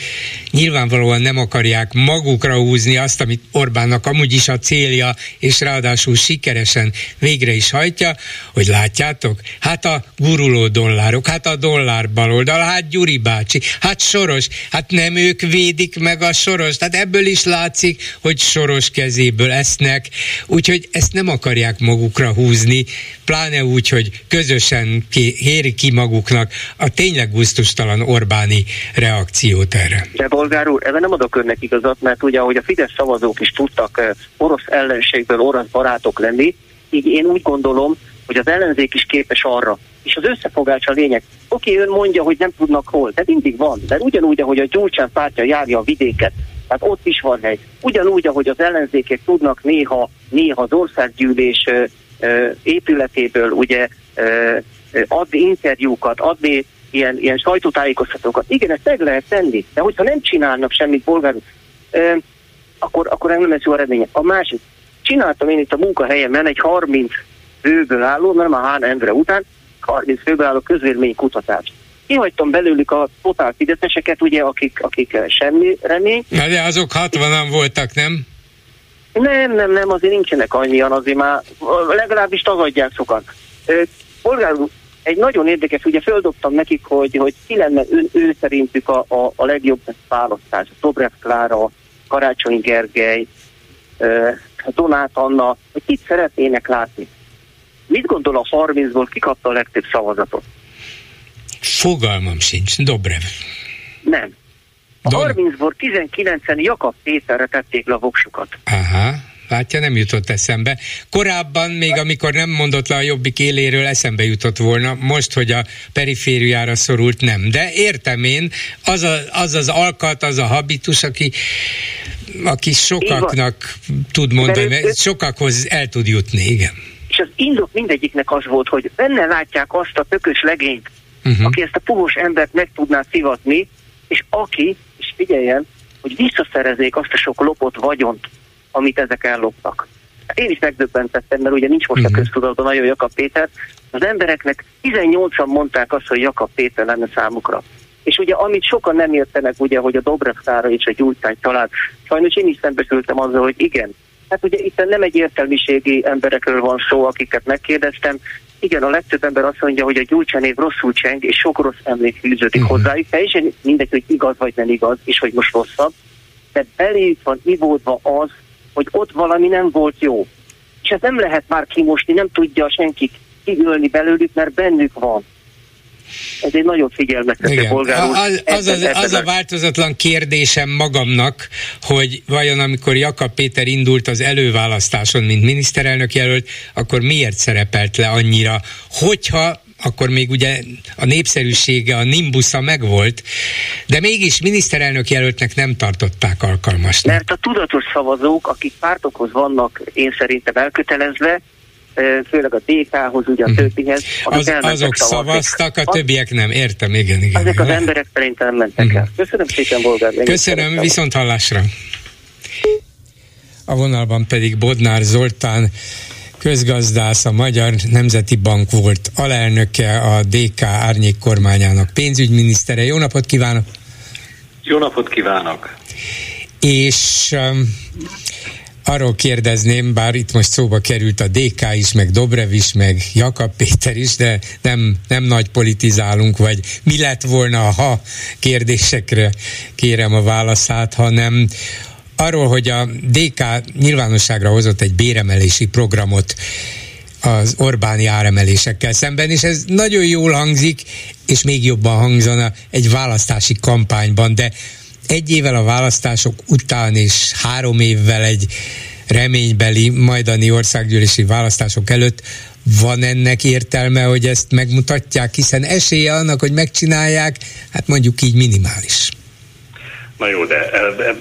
nyilvánvalóan nem akarják magukra húzni azt, amit Orbánnak amúgy is a célja, és ráadásul sikeresen végre is hajtja, hogy látjátok, hát a guruló dollárok, hát a dollár baloldal, hát Gyuri bácsi, hát Soros, hát nem ők védik meg a Soros, tehát ebből is látszik, hogy Soros kezéből esznek, úgyhogy ezt nem akarják magukra húzni, pláne úgy, hogy közösen kéri ki maguknak a tényleg gusztustalan Orbáni reakciót erre. De bolgár úr, ebben nem adok önnek igazat, mert ugye, ahogy a Fidesz szavazók is tudtak eh, orosz ellenségből orosz barátok lenni, így én úgy gondolom, hogy az ellenzék is képes arra, és az összefogás a lényeg. Oké, ön mondja, hogy nem tudnak hol, de mindig van, de ugyanúgy, ahogy a Gyurcsán pártja járja a vidéket, tehát ott is van hely. Ugyanúgy, ahogy az ellenzékek tudnak néha, néha az országgyűlés ö, ö, épületéből ugye ö, adni interjúkat, adni ilyen, ilyen sajtótájékoztatókat. Igen, ezt meg lehet tenni, de hogyha nem csinálnak semmit bolgárul, akkor, akkor nem lesz jó eredménye. A másik, csináltam én itt a munkahelyemen egy 30 főből álló, nem a Hán Endre után, 30 főből álló közvéleménykutatást. Kihagytam belőlük a totál fideszeseket, ugye, akik, akik semmi remény. Na de azok 60-an voltak, nem? Nem, nem, nem, azért nincsenek annyian, azért már legalábbis tagadják sokan. Polgár egy nagyon érdekes, ugye földobtam nekik, hogy, hogy ki lenne ő, ő szerintük a, a, a legjobb választás. Dobrev Klára, Karácsony Gergely, Donát Anna, hogy kit szeretnének látni. Mit gondol a 30-ból, ki kapta a legtöbb szavazatot? Fogalmam sincs, Dobrev. Nem. A Don... 30-ból 19-en Jakab Péterre tették le a voksukat. Aha. Látja, nem jutott eszembe. Korábban, még amikor nem mondott le a jobbik éléről, eszembe jutott volna. Most, hogy a perifériára szorult, nem. De értem én, az, a, az az alkat, az a habitus, aki, aki sokaknak tud mondani, sokakhoz el tud jutni, igen. És az indok mindegyiknek az volt, hogy benne látják azt a tökös legényt, uh-huh. aki ezt a puhos embert meg tudná szivatni, és aki, és figyeljen, hogy visszaszerezzék azt a sok lopott vagyont, amit ezek elloptak. Én is megdöbbentettem, mert ugye nincs most uh-huh. a mhm. köztudatban nagyon Jakab Péter. Az embereknek 18-an mondták azt, hogy Jakab Péter lenne számukra. És ugye amit sokan nem értenek, ugye, hogy a Dobrev Szára és a Gyurcsány család, sajnos én is szembesültem azzal, hogy igen, hát ugye itt nem egy értelmiségi emberekről van szó, akiket megkérdeztem, igen, a legtöbb ember azt mondja, hogy a gyurcsánév rosszul cseng, és sok rossz emlék fűződik uh-huh. hozzájuk, teljesen mindegy, hogy igaz vagy nem igaz, és hogy most rosszabb, de beléjük van ivódva az, hogy ott valami nem volt jó. És ezt nem lehet már kimosni, nem tudja senki kigölni belőlük, mert bennük van. Ez egy nagyon figyelmeztető bolgár úr. Az, az, az, az a változatlan kérdésem magamnak, hogy vajon amikor Jakab Péter indult az előválasztáson, mint miniszterelnök jelölt, akkor miért szerepelt le annyira, hogyha akkor még ugye a népszerűsége, a nimbusza megvolt, de mégis miniszterelnök jelöltnek nem tartották alkalmasnak. Mert a tudatos szavazók, akik pártokhoz vannak én szerintem elkötelezve, főleg a DK-hoz, ugye a uh-huh. többihez. Az, azok szavaztak, a többiek nem, értem, igen, igen. Ezek az emberek szerintem mentek uh-huh. el. Köszönöm szépen, Bolgár. Köszönöm, viszont hallásra. A vonalban pedig Bodnár Zoltán közgazdász, a Magyar Nemzeti Bank volt alelnöke, a DK árnyék kormányának pénzügyminisztere. Jó napot kívánok! Jó napot kívánok! És um, arról kérdezném, bár itt most szóba került a DK is, meg Dobrev is, meg Jakab Péter is, de nem, nem nagy politizálunk, vagy mi lett volna, ha kérdésekre kérem a válaszát, hanem arról, hogy a DK nyilvánosságra hozott egy béremelési programot az Orbáni áremelésekkel szemben, és ez nagyon jól hangzik, és még jobban hangzana egy választási kampányban, de egy évvel a választások után és három évvel egy reménybeli majdani országgyűlési választások előtt van ennek értelme, hogy ezt megmutatják, hiszen esélye annak, hogy megcsinálják, hát mondjuk így minimális. Na jó, de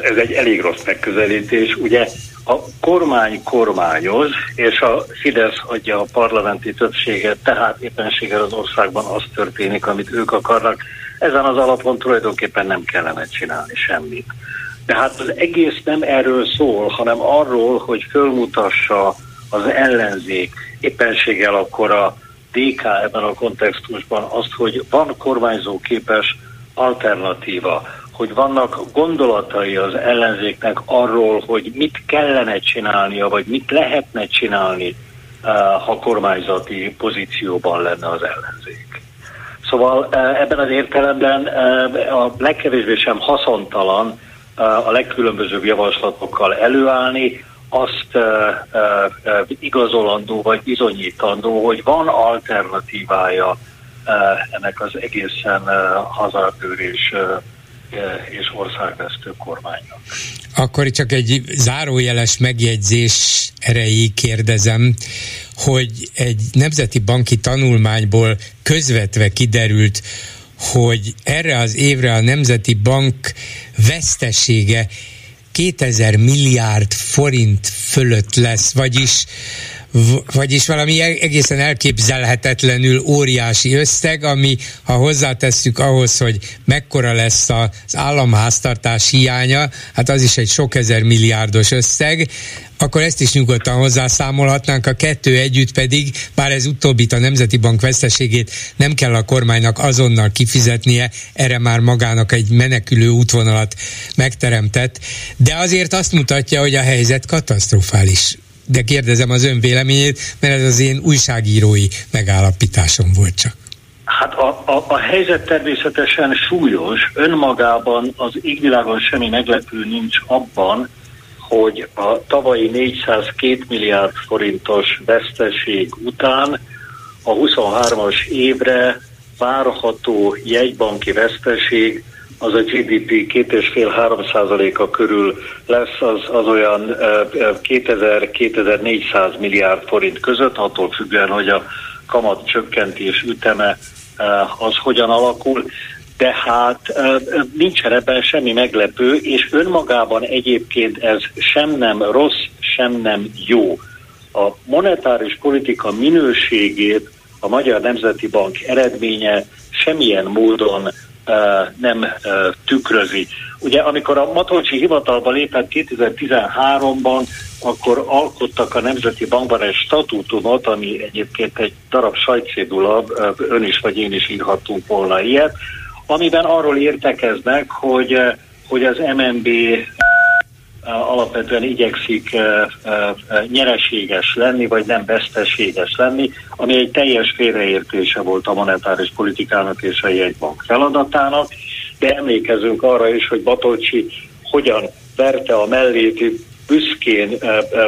ez egy elég rossz megközelítés. Ugye a kormány kormányoz, és a Fidesz adja a parlamenti többséget, tehát éppenséggel az országban az történik, amit ők akarnak. Ezen az alapon tulajdonképpen nem kellene csinálni semmit. De hát az egész nem erről szól, hanem arról, hogy fölmutassa az ellenzék éppenséggel akkor a DK ebben a kontextusban azt, hogy van kormányzó képes alternatíva, hogy vannak gondolatai az ellenzéknek arról, hogy mit kellene csinálnia, vagy mit lehetne csinálni, eh, ha kormányzati pozícióban lenne az ellenzék. Szóval eh, ebben az értelemben eh, a legkevésbé sem haszontalan a legkülönbözőbb javaslatokkal előállni, azt igazolandó vagy bizonyítandó, hogy van alternatívája ennek az egészen hazardőrés és országvesztő kormánynak. Akkor csak egy zárójeles megjegyzés erejéig kérdezem, hogy egy nemzeti banki tanulmányból közvetve kiderült, hogy erre az évre a Nemzeti Bank vesztesége 2000 milliárd forint fölött lesz, vagyis vagyis valami e- egészen elképzelhetetlenül óriási összeg, ami ha hozzátesszük ahhoz, hogy mekkora lesz az államháztartás hiánya, hát az is egy sok ezer milliárdos összeg, akkor ezt is nyugodtan hozzászámolhatnánk, a kettő együtt pedig, bár ez utóbbit a Nemzeti Bank veszteségét nem kell a kormánynak azonnal kifizetnie, erre már magának egy menekülő útvonalat megteremtett, de azért azt mutatja, hogy a helyzet katasztrofális de kérdezem az ön véleményét, mert ez az én újságírói megállapításom volt csak. Hát a, a, a helyzet természetesen súlyos, önmagában az égvilágon semmi meglepő nincs abban, hogy a tavalyi 402 milliárd forintos veszteség után a 23-as évre várható jegybanki veszteség az a GDP 2,5-3 százaléka körül lesz, az, az olyan 2000-2400 milliárd forint között, attól függően, hogy a kamat csökkentés üteme az hogyan alakul. Tehát nincsen ebben semmi meglepő, és önmagában egyébként ez sem nem rossz, sem nem jó. A monetáris politika minőségét a Magyar Nemzeti Bank eredménye semmilyen módon nem tükrözi. Ugye amikor a Matolcsi hivatalba lépett 2013-ban, akkor alkottak a Nemzeti Bankban egy statútumot, ami egyébként egy darab sajtszédula, ön is vagy én is írhattunk volna ilyet, amiben arról értekeznek, hogy, hogy az MNB alapvetően igyekszik nyereséges lenni, vagy nem veszteséges lenni, ami egy teljes félreértése volt a monetáris politikának és a jegybank feladatának, de emlékezünk arra is, hogy Batolcsi hogyan verte a mellét büszkén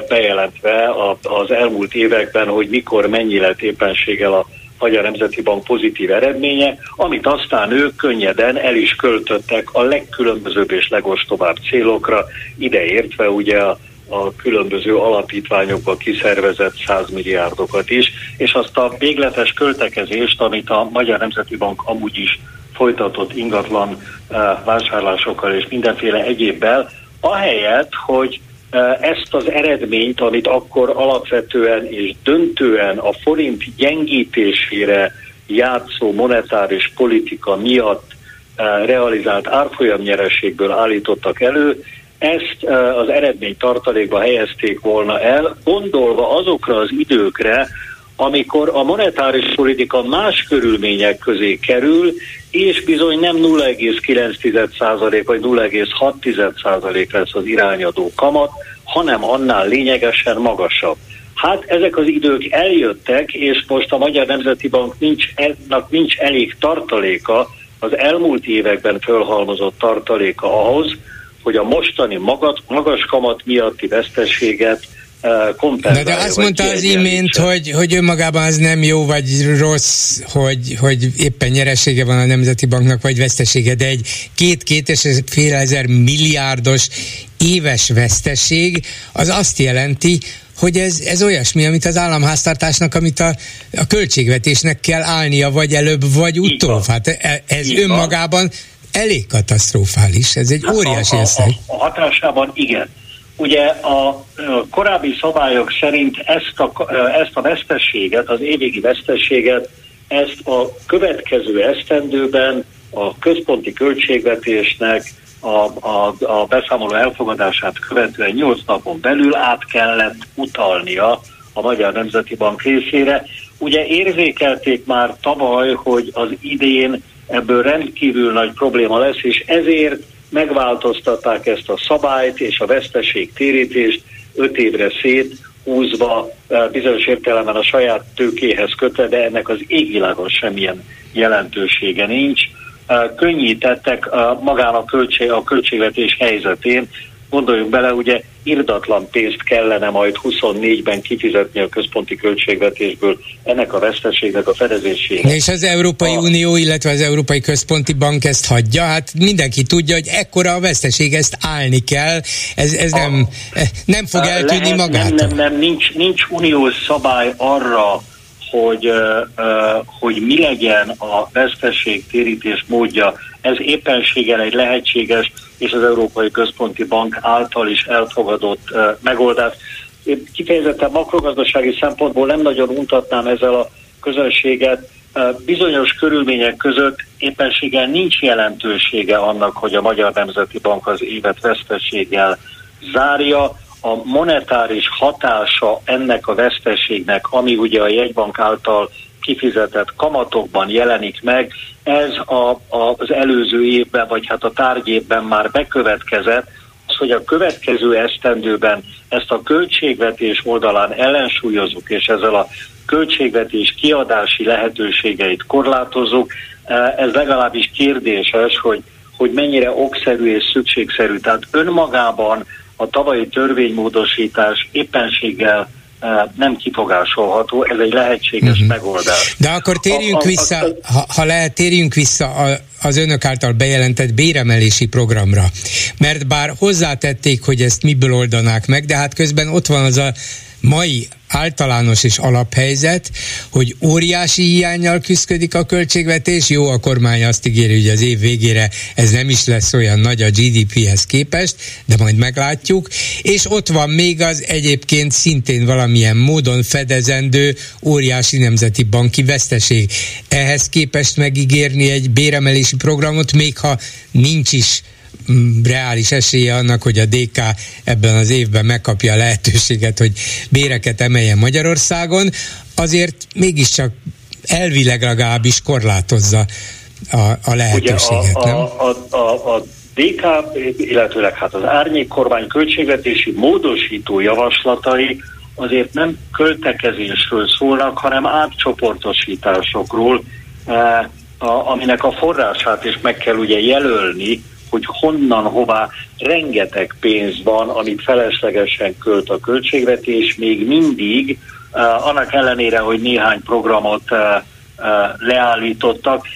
bejelentve az elmúlt években, hogy mikor mennyi lett éppenséggel a Magyar Nemzeti Bank pozitív eredménye, amit aztán ők könnyeden el is költöttek a legkülönbözőbb és legostobább célokra, ideértve ugye a a különböző alapítványokba kiszervezett 100 milliárdokat is, és azt a végletes költekezést, amit a Magyar Nemzeti Bank amúgy is folytatott ingatlan eh, vásárlásokkal és mindenféle egyébbel, ahelyett, hogy ezt az eredményt, amit akkor alapvetően és döntően a forint gyengítésére játszó monetáris politika miatt realizált árfolyamnyereségből állítottak elő, ezt az eredmény tartalékba helyezték volna el, gondolva azokra az időkre, amikor a monetáris politika más körülmények közé kerül, és bizony nem 0,9% vagy 0,6% lesz az irányadó kamat, hanem annál lényegesen magasabb. Hát ezek az idők eljöttek, és most a Magyar Nemzeti Bank nincs, nincs elég tartaléka, az elmúlt években fölhalmozott tartaléka ahhoz, hogy a mostani magas, magas kamat miatti veszteséget kompenzálja. De, de azt mondta az imént, hogy, hogy önmagában az nem jó vagy rossz, hogy, hogy éppen nyeresége van a Nemzeti Banknak, vagy vesztesége, de egy két-két és fél ezer milliárdos éves veszteség az azt jelenti, hogy ez, ez olyasmi, amit az államháztartásnak, amit a, a költségvetésnek kell állnia, vagy előbb, vagy utóbb. Hát e, ez Így önmagában elég katasztrofális, ez egy hát óriási a, a, a, a hatásában igen. Ugye a korábbi szabályok szerint ezt a, ezt a vesztességet, az évvégi vesztességet, ezt a következő esztendőben a központi költségvetésnek a, a, a beszámoló elfogadását követően 8 napon belül át kellett utalnia a Magyar Nemzeti Bank részére. Ugye érzékelték már tavaly, hogy az idén ebből rendkívül nagy probléma lesz, és ezért megváltoztatták ezt a szabályt és a veszteségtérítést öt évre szét, húzva eh, bizonyos értelemben a saját tőkéhez kötve, de ennek az égvilágon semmilyen jelentősége nincs. Eh, könnyítettek eh, magán a, költség, a költségvetés helyzetén, Gondoljunk bele, ugye irdatlan pénzt kellene majd 24-ben kifizetni a központi költségvetésből ennek a veszteségnek a fedezésére. És az Európai a... Unió, illetve az Európai Központi Bank ezt hagyja, hát mindenki tudja, hogy ekkora a veszteség, ezt állni kell, ez, ez a... nem, nem fog eltűnni Lehet, magától. Nem, nem, nem, nincs, nincs uniós szabály arra, hogy, hogy mi legyen a veszteség térítés módja. Ez éppenséggel egy lehetséges és az Európai Központi Bank által is elfogadott megoldás. Én kifejezetten makrogazdasági szempontból nem nagyon untatnám ezzel a közönséget. Bizonyos körülmények között éppenséggel nincs jelentősége annak, hogy a Magyar Nemzeti Bank az évet veszteséggel zárja a monetáris hatása ennek a veszteségnek, ami ugye a jegybank által kifizetett kamatokban jelenik meg, ez a, a, az előző évben, vagy hát a tárgyévben már bekövetkezett, az, hogy a következő esztendőben ezt a költségvetés oldalán ellensúlyozunk, és ezzel a költségvetés kiadási lehetőségeit korlátozzuk, ez legalábbis kérdéses, hogy, hogy mennyire okszerű és szükségszerű. Tehát önmagában a tavalyi törvénymódosítás éppenséggel e, nem kifogásolható, ez egy lehetséges uh-huh. megoldás. De akkor térjünk a, a, vissza, a, ha, ha lehet, térjünk vissza a, az önök által bejelentett béremelési programra. Mert bár hozzátették, hogy ezt miből oldanák meg, de hát közben ott van az a mai általános és alaphelyzet, hogy óriási hiányjal küzdik a költségvetés, jó, a kormány azt ígéri, hogy az év végére ez nem is lesz olyan nagy a GDP-hez képest, de majd meglátjuk, és ott van még az egyébként szintén valamilyen módon fedezendő óriási nemzeti banki veszteség. Ehhez képest megígérni egy béremelési programot, még ha nincs is reális esélye annak, hogy a DK ebben az évben megkapja a lehetőséget, hogy béreket emeljen Magyarországon, azért mégiscsak elvileg legalábbis korlátozza a, a lehetőséget, Ugye a, nem? A, a, a, a DK, illetőleg hát az árnyék kormány költségvetési módosító javaslatai azért nem költekezésről szólnak, hanem átcsoportosításokról, eh, a, aminek a forrását is meg kell ugye jelölni, hogy honnan, hová rengeteg pénz van, amit feleslegesen költ a költségvetés, még mindig, uh, annak ellenére, hogy néhány programot uh, uh, leállítottak,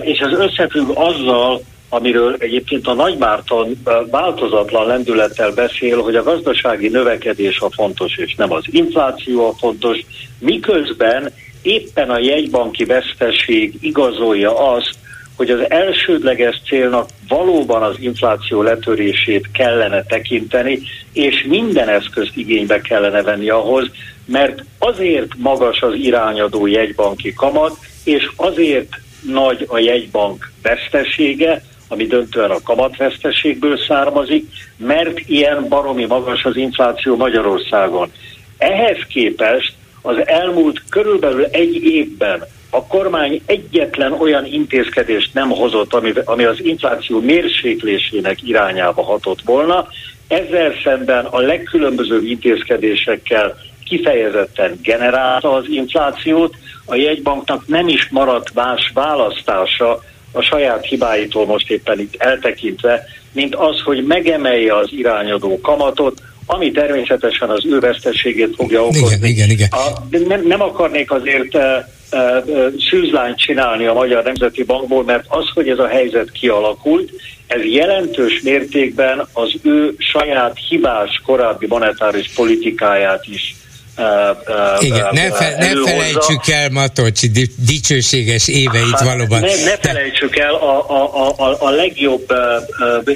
és ez összefügg azzal, amiről egyébként a Nagymárton változatlan lendülettel beszél, hogy a gazdasági növekedés a fontos, és nem az infláció a fontos, miközben éppen a jegybanki veszteség igazolja azt, hogy az elsődleges célnak valóban az infláció letörését kellene tekinteni, és minden eszközt igénybe kellene venni ahhoz, mert azért magas az irányadó jegybanki kamat, és azért nagy a jegybank vesztesége, ami döntően a kamatveszteségből származik, mert ilyen baromi magas az infláció Magyarországon. Ehhez képest az elmúlt körülbelül egy évben a kormány egyetlen olyan intézkedést nem hozott, ami, ami az infláció mérséklésének irányába hatott volna. Ezzel szemben a legkülönbözőbb intézkedésekkel kifejezetten generálta az inflációt, a jegybanknak nem is maradt más választása a saját hibáitól most éppen itt eltekintve, mint az, hogy megemelje az irányadó kamatot, ami természetesen az ő veszteségét fogja okozni. Igen, igen, igen. A, nem, nem akarnék azért uh, uh, szűzlányt csinálni a Magyar Nemzeti Bankból, mert az, hogy ez a helyzet kialakult, ez jelentős mértékben az ő saját hibás korábbi monetáris politikáját is igen, ne, fe, ne felejtsük el Matolcsi dicsőséges éveit hát, valóban. Ne, ne felejtsük el a, a, a, a legjobb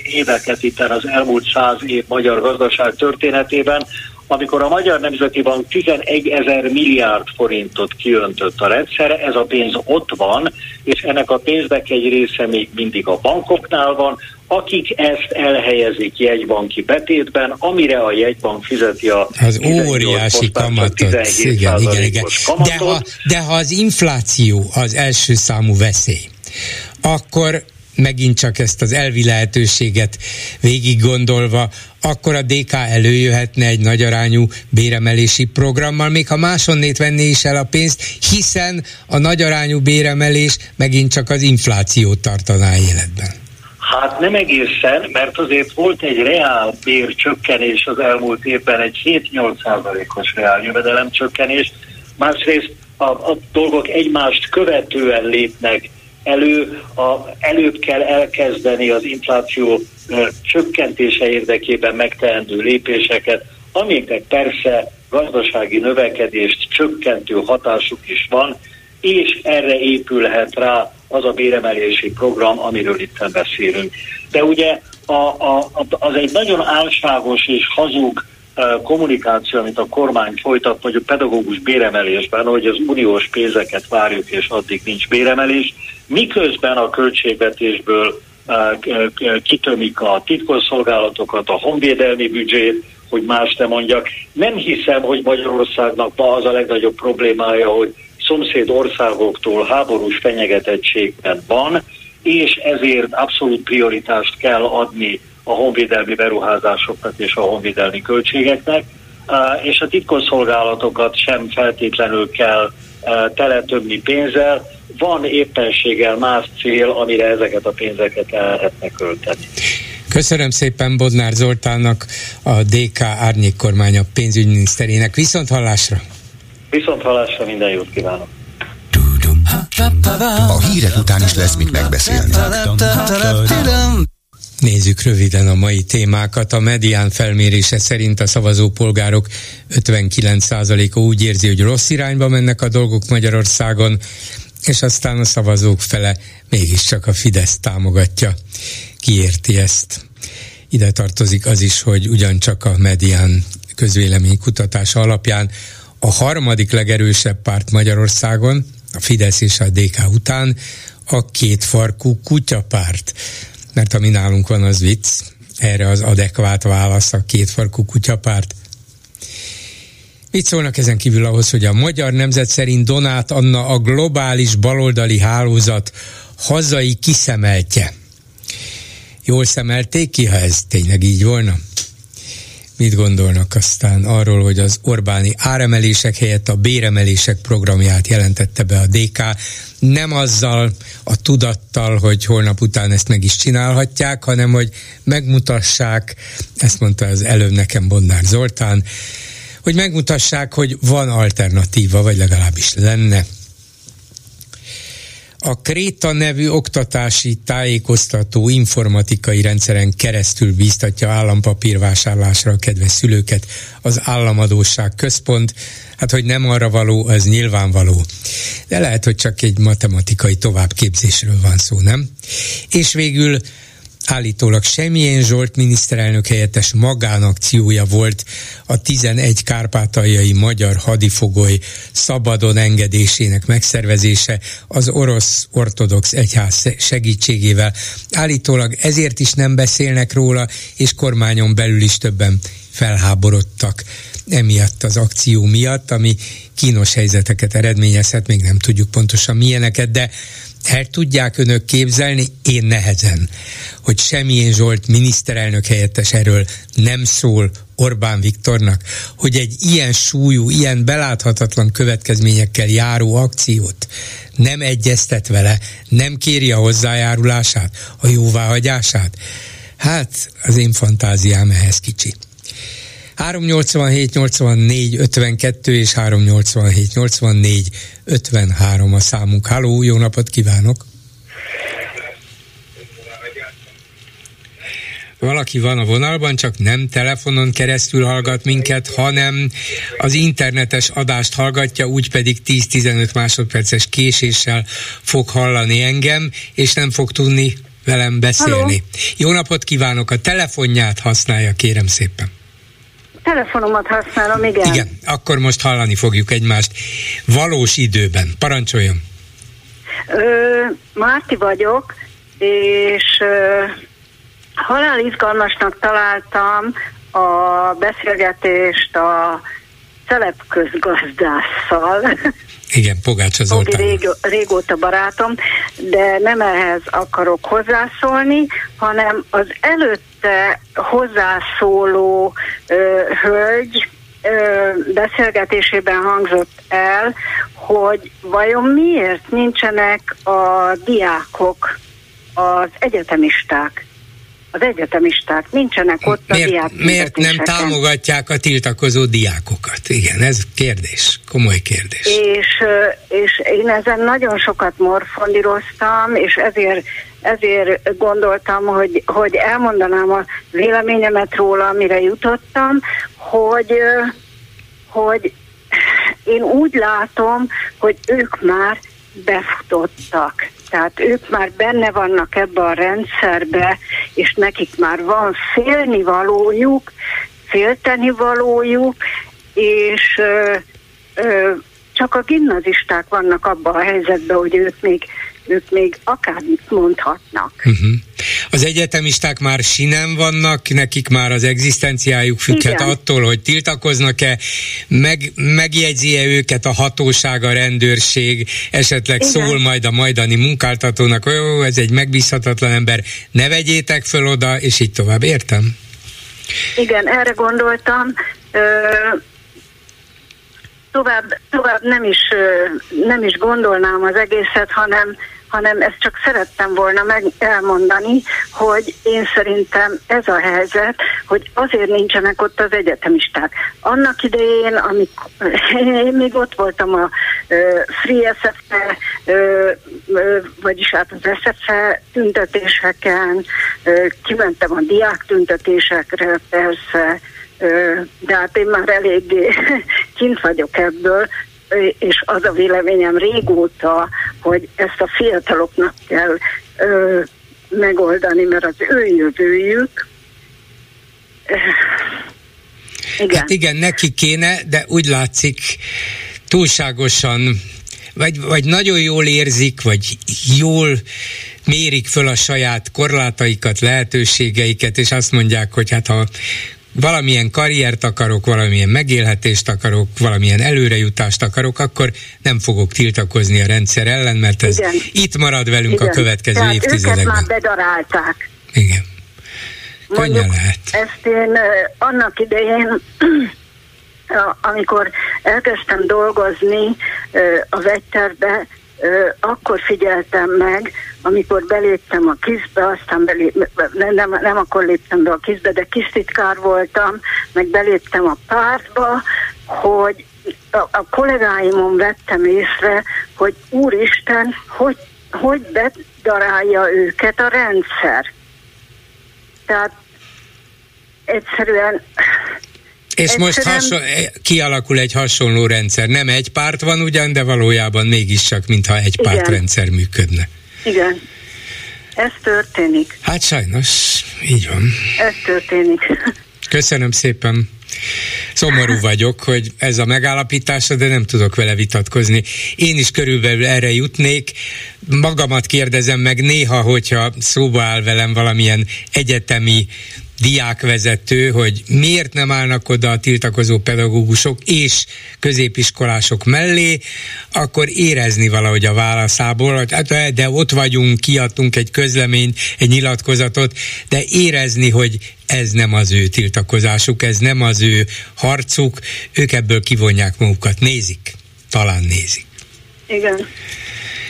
éveket itt az elmúlt száz év magyar gazdaság történetében, amikor a Magyar Nemzeti Bank 11 ezer milliárd forintot kiöntött a rendszerre, ez a pénz ott van, és ennek a pénznek egy része még mindig a bankoknál van, akik ezt elhelyezik jegybanki betétben, amire a jegybank fizeti a az óriási kamatot. Igen, igen, igen. Kamatot. De, ha, de ha az infláció az első számú veszély, akkor megint csak ezt az elvi lehetőséget végig gondolva, akkor a DK előjöhetne egy nagyarányú béremelési programmal, még ha máshonnét venné is el a pénzt, hiszen a nagyarányú béremelés megint csak az inflációt tartaná életben. Hát nem egészen, mert azért volt egy reál bércsökkenés az elmúlt évben, egy 7-8 százalékos reál jövedelem csökkenés. Másrészt a, a dolgok egymást követően lépnek elő, a, előbb kell elkezdeni az infláció ö, csökkentése érdekében megteendő lépéseket, amiknek persze gazdasági növekedést csökkentő hatásuk is van, és erre épülhet rá az a béremelési program, amiről itt beszélünk. De ugye a, a, az egy nagyon álságos és hazug kommunikáció, amit a kormány folytat, a pedagógus béremelésben, hogy az uniós pénzeket várjuk, és addig nincs béremelés, miközben a költségvetésből kitömik a titkosszolgálatokat, a honvédelmi büdzsét, hogy más nem mondjak. Nem hiszem, hogy Magyarországnak ma az a legnagyobb problémája, hogy szomszéd országoktól háborús fenyegetettségben van, és ezért abszolút prioritást kell adni a honvédelmi beruházásoknak és a honvédelmi költségeknek, és a titkosszolgálatokat sem feltétlenül kell teletömni pénzzel, van éppenséggel más cél, amire ezeket a pénzeket el lehetne költeni. Köszönöm szépen Bodnár Zoltánnak, a DK árnyék kormánya pénzügyminiszterének. Viszont hallásra! Viszont hallásra minden jót kívánok! A hírek után is lesz mit megbeszélni. Nézzük röviden a mai témákat. A medián felmérése szerint a szavazópolgárok 59%-a úgy érzi, hogy rossz irányba mennek a dolgok Magyarországon, és aztán a szavazók fele mégiscsak a Fidesz támogatja. Kiérti ezt? Ide tartozik az is, hogy ugyancsak a medián közvéleménykutatása alapján a harmadik legerősebb párt Magyarországon, a Fidesz és a DK után a kétfarkú kutyapárt. Mert ami nálunk van, az vicc. Erre az adekvát válasz a kétfarkú kutyapárt. Mit szólnak ezen kívül ahhoz, hogy a magyar nemzet szerint Donát Anna a globális baloldali hálózat hazai kiszemeltje? Jól szemelték ki, ha ez tényleg így volna? Mit gondolnak aztán arról, hogy az Orbáni áremelések helyett a béremelések programját jelentette be a DK, nem azzal a tudattal, hogy holnap után ezt meg is csinálhatják, hanem hogy megmutassák, ezt mondta az előbb nekem Bonnár Zoltán, hogy megmutassák, hogy van alternatíva, vagy legalábbis lenne a Kréta nevű oktatási tájékoztató informatikai rendszeren keresztül bíztatja állampapírvásárlásra a kedves szülőket az Államadóság Központ. Hát, hogy nem arra való, az nyilvánvaló. De lehet, hogy csak egy matematikai továbbképzésről van szó, nem? És végül állítólag semmilyen Zsolt miniszterelnök helyettes magánakciója volt a 11 kárpátaljai magyar hadifogoly szabadon engedésének megszervezése az orosz ortodox egyház segítségével. Állítólag ezért is nem beszélnek róla, és kormányon belül is többen felháborodtak emiatt az akció miatt, ami kínos helyzeteket eredményezhet, még nem tudjuk pontosan milyeneket, de el tudják önök képzelni, én nehezen, hogy semmilyen Zsolt miniszterelnök helyettes erről nem szól Orbán Viktornak, hogy egy ilyen súlyú, ilyen beláthatatlan következményekkel járó akciót nem egyeztet vele, nem kéri a hozzájárulását, a jóváhagyását. Hát az én fantáziám ehhez kicsi. 387 84 52 és 387 84 53 a számunk. Háló, jó napot kívánok! valaki van a vonalban, csak nem telefonon keresztül hallgat minket, hanem az internetes adást hallgatja, úgy pedig 10-15 másodperces késéssel fog hallani engem, és nem fog tudni velem beszélni. Halló. Jó napot kívánok! A telefonját használja, kérem szépen. Telefonomat használom, igen. Igen, akkor most hallani fogjuk egymást valós időben. Parancsoljon! Ö, Márti vagyok, és ö, halál izgalmasnak találtam a beszélgetést a szelepközgazdásszal. Igen, Pogácsa Zoltán. Rég, régóta barátom, de nem ehhez akarok hozzászólni, hanem az előtte hozzászóló ö, hölgy ö, beszélgetésében hangzott el, hogy vajon miért nincsenek a diákok, az egyetemisták az egyetemisták nincsenek ott miért, a diák Miért nem támogatják a tiltakozó diákokat? Igen, ez kérdés, komoly kérdés. És, és én ezen nagyon sokat morfondíroztam, és ezért ezért gondoltam, hogy, hogy elmondanám a véleményemet róla, amire jutottam, hogy, hogy én úgy látom, hogy ők már befutottak. Tehát ők már benne vannak ebbe a rendszerbe, és nekik már van félni valójuk, félteni valójuk, és ö, ö, csak a gimnazisták vannak abban a helyzetben, hogy ők még ők még akármit mondhatnak. Uh-huh. Az egyetemisták már sinem vannak, nekik már az egzisztenciájuk függhet Igen. attól, hogy tiltakoznak-e, meg, megjegyzi-e őket a hatóság, a rendőrség, esetleg Igen. szól majd a majdani munkáltatónak, jó, ez egy megbízhatatlan ember, ne vegyétek föl oda, és így tovább, értem? Igen, erre gondoltam. Ö- tovább, tovább nem, is, nem is gondolnám az egészet, hanem hanem ezt csak szerettem volna meg elmondani, hogy én szerintem ez a helyzet, hogy azért nincsenek ott az egyetemisták. Annak idején, amikor én még ott voltam a Free SFE, vagyis hát az SFE tüntetéseken, kimentem a diák tüntetésekre persze, de hát én már eléggé kint vagyok ebből, és az a véleményem régóta, hogy ezt a fiataloknak kell ö, megoldani, mert az ő jövőjük. Igen. Hát igen, neki kéne, de úgy látszik túlságosan vagy, vagy nagyon jól érzik, vagy jól mérik föl a saját korlátaikat, lehetőségeiket, és azt mondják, hogy hát ha valamilyen karriert akarok, valamilyen megélhetést akarok, valamilyen előrejutást akarok, akkor nem fogok tiltakozni a rendszer ellen, mert ez Igen. itt marad velünk Igen. a következő Tehát évtizedekben. Őket már bedarálták. Igen. Könnyen lehet. Ezt én annak idején amikor elkezdtem dolgozni a vegyterbe, akkor figyeltem meg, amikor beléptem a kizbe, aztán belép, nem, nem, nem akkor léptem be a kizbe, de kisztitkár voltam, meg beléptem a pártba, hogy a, a kollégáimon vettem észre, hogy úristen, hogy, hogy bedarálja őket a rendszer. Tehát egyszerűen és most hason, kialakul egy hasonló rendszer. Nem egy párt van ugyan, de valójában mégiscsak, mintha egy Igen. pártrendszer működne. Igen. Ez történik. Hát sajnos, így van. Ez történik. Köszönöm szépen. Szomorú vagyok, hogy ez a megállapítása, de nem tudok vele vitatkozni. Én is körülbelül erre jutnék. Magamat kérdezem meg néha, hogyha szóba áll velem valamilyen egyetemi diákvezető, hogy miért nem állnak oda a tiltakozó pedagógusok és középiskolások mellé, akkor érezni valahogy a válaszából, hogy hát de ott vagyunk, kiadtunk egy közleményt, egy nyilatkozatot, de érezni, hogy ez nem az ő tiltakozásuk, ez nem az ő harcuk, ők ebből kivonják magukat. Nézik, talán nézik. Igen.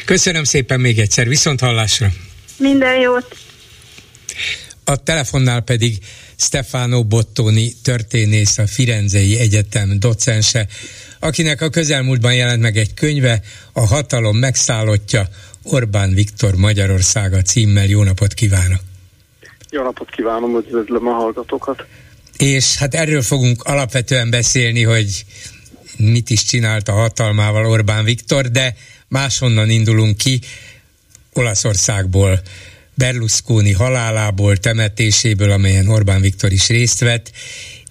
Köszönöm szépen még egyszer, viszont hallásra. Minden jót. A telefonnál pedig Stefano Bottoni történész, a Firenzei Egyetem docense, akinek a közelmúltban jelent meg egy könyve, a hatalom megszállottja, Orbán Viktor Magyarországa címmel. Jó napot kívánok! Jó napot kívánom, üdvözlöm a hallgatókat! És hát erről fogunk alapvetően beszélni, hogy mit is csinált a hatalmával Orbán Viktor, de máshonnan indulunk ki, Olaszországból, Berlusconi halálából, temetéséből, amelyen Orbán Viktor is részt vett,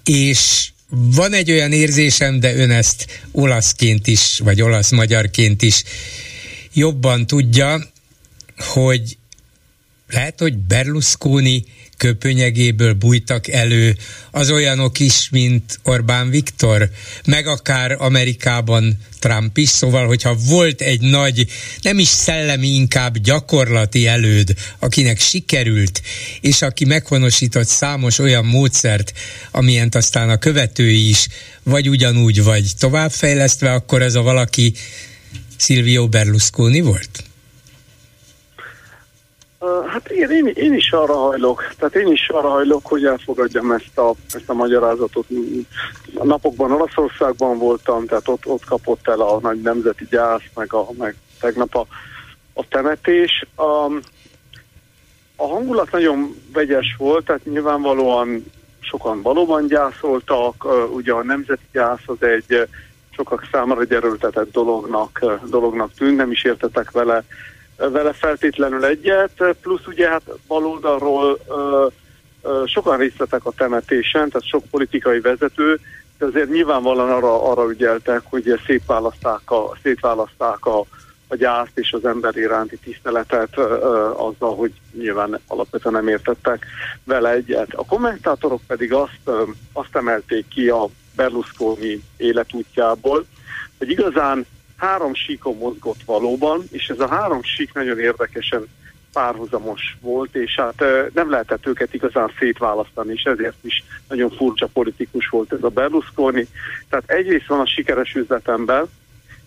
és van egy olyan érzésem, de ön ezt olaszként is, vagy olasz-magyarként is jobban tudja, hogy lehet, hogy Berlusconi köpönyegéből bújtak elő az olyanok is, mint Orbán Viktor, meg akár Amerikában Trump is, szóval, hogyha volt egy nagy, nem is szellemi, inkább gyakorlati előd, akinek sikerült, és aki meghonosított számos olyan módszert, amilyent aztán a követői is, vagy ugyanúgy, vagy továbbfejlesztve, akkor ez a valaki Silvio Berlusconi volt? Hát én, én, én is arra hajlok, tehát én is arra hajlok, hogy elfogadjam ezt a, ezt a magyarázatot. A napokban Olaszországban voltam, tehát ott, ott kapott el a nagy nemzeti gyász, meg, a, meg tegnap a, a temetés. A, a hangulat nagyon vegyes volt, tehát nyilvánvalóan sokan valóban gyászoltak, ugye a nemzeti gyász az egy sokak számára gyerültetett dolognak, dolognak tűnt, nem is értetek vele vele feltétlenül egyet, plusz ugye hát baloldalról ö, ö, sokan részletek a temetésen, tehát sok politikai vezető, de azért nyilvánvalóan arra, arra ügyeltek, hogy szétválaszták a, szétválaszták a, a gyászt és az ember iránti tiszteletet ö, azzal, hogy nyilván alapvetően nem értettek vele egyet. A kommentátorok pedig azt, ö, azt emelték ki a Berlusconi életútjából, hogy igazán három síkon mozgott valóban, és ez a három sík nagyon érdekesen párhuzamos volt, és hát nem lehetett őket igazán szétválasztani, és ezért is nagyon furcsa politikus volt ez a Berlusconi. Tehát egyrészt van a sikeres üzletember,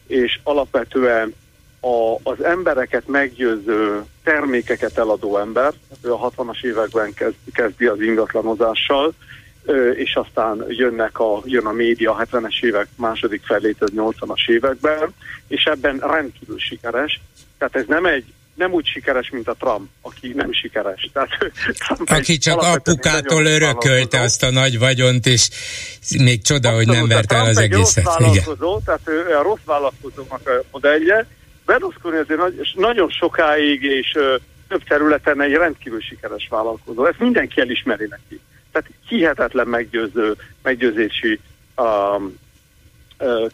és alapvetően a, az embereket meggyőző termékeket eladó ember, ő a 60-as években kezd, kezdi az ingatlanozással, és aztán jönnek a, jön a média a 70-es évek második felét, az 80-as években, és ebben rendkívül sikeres. Tehát ez nem egy nem úgy sikeres, mint a Trump, aki nem sikeres. Tehát, Trump aki csak apukától örökölte azt a nagy vagyont, és még csoda, Abszolút, hogy nem verte el az egészet. Rossz vállalkozó, Igen. tehát ő a rossz vállalkozónak a modellje. Berlusconi azért nagy, nagyon sokáig és több területen egy rendkívül sikeres vállalkozó. Ezt mindenki elismeri neki. Tehát hihetetlen meggyőző, meggyőzési um,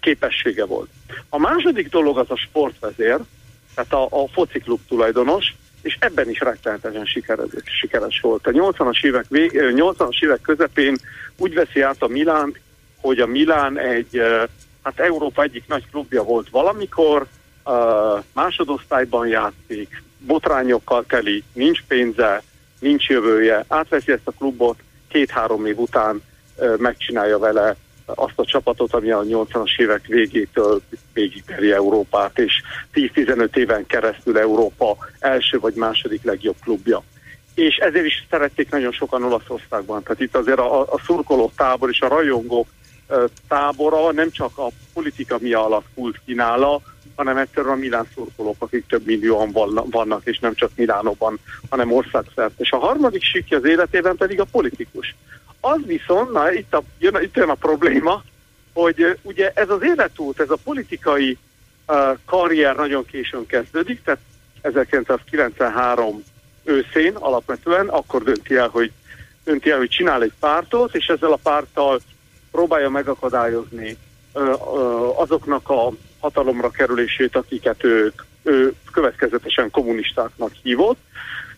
képessége volt. A második dolog az a sportvezér, tehát a, a fociklub tulajdonos, és ebben is rettenetesen sikeres, sikeres volt. A 80-as évek, vég, 80-as évek közepén úgy veszi át a Milánt, hogy a Milán egy, hát Európa egyik nagy klubja volt valamikor, másodosztályban játszik, botrányokkal teli, nincs pénze, nincs jövője, átveszi ezt a klubot, két-három év után megcsinálja vele azt a csapatot, ami a 80-as évek végétől végigveri Európát, és 10-15 éven keresztül Európa első vagy második legjobb klubja. És ezért is szerették nagyon sokan Olaszországban. Tehát itt azért a, a szurkoló tábor és a rajongók tábora nem csak a politika mi alakult kínála, hanem egyszerűen a Milán szurkolók, akik több millióan vannak, és nem csak Milánóban, hanem országszerte. És a harmadik sikja az életében pedig a politikus. Az viszont, na itt, a, jön, itt jön a probléma, hogy ugye ez az életút, ez a politikai uh, karrier nagyon későn kezdődik, tehát 1993 őszén alapvetően, akkor dönti el, hogy, dönti el, hogy csinál egy pártot, és ezzel a párttal próbálja megakadályozni uh, uh, azoknak a hatalomra kerülését, akiket ő, ő következetesen kommunistáknak hívott.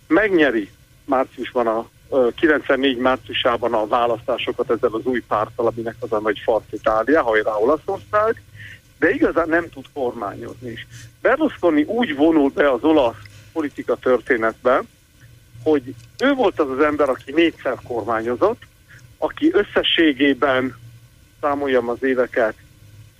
Megnyeri márciusban a 94 márciusában a választásokat ezzel az új párttal, aminek az a nagy Farc Itália, hajrá Olaszország, de igazán nem tud kormányozni is. Berlusconi úgy vonul be az olasz politika történetbe, hogy ő volt az az ember, aki négyszer kormányozott, aki összességében, számoljam az éveket,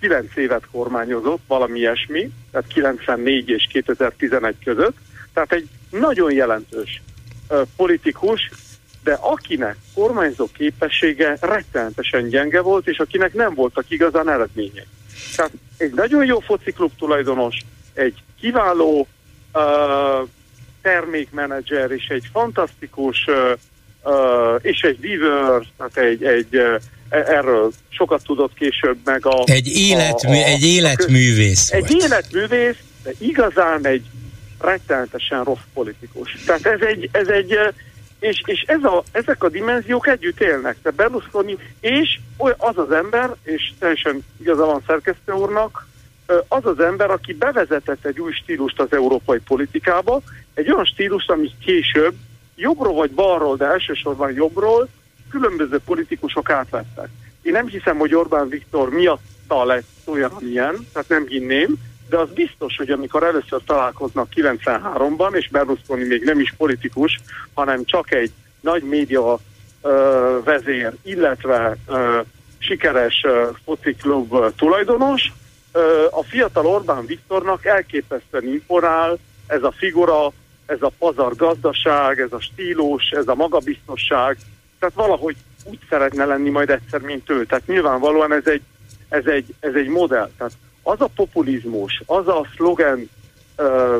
9 évet kormányozott, valami ilyesmi, tehát 94 és 2011 között, tehát egy nagyon jelentős uh, politikus, de akinek kormányzó képessége rettenetesen gyenge volt, és akinek nem voltak igazán eredmények. Tehát egy nagyon jó fociklub tulajdonos, egy kiváló uh, termékmenedzser, és egy fantasztikus, uh, uh, és egy vívőr, tehát egy, egy uh, erről sokat tudott később meg a... Egy, életmű, a, a, egy életművész a, Egy életművész, de igazán egy rettenetesen rossz politikus. Tehát ez egy, ez egy és, és ez a, ezek a dimenziók együtt élnek. Tehát Berlusconi és az az ember, és teljesen igaza van szerkesztő úrnak, az az ember, aki bevezetett egy új stílust az európai politikába, egy olyan stílust, ami később jobbról vagy balról, de elsősorban jobbról különböző politikusok átvettek. Én nem hiszem, hogy Orbán Viktor miatta lett olyan, amilyen, tehát nem hinném, de az biztos, hogy amikor először találkoznak 93-ban, és Berlusconi még nem is politikus, hanem csak egy nagy média ö, vezér, illetve ö, sikeres ö, fociklub tulajdonos, ö, a fiatal Orbán Viktornak elképesztően imponál ez a figura, ez a pazar gazdaság, ez a stílus, ez a magabiztosság, tehát valahogy úgy szeretne lenni majd egyszer, mint ő. Tehát nyilvánvalóan ez egy, ez egy, ez egy modell. Tehát az a populizmus, az a szlogen uh,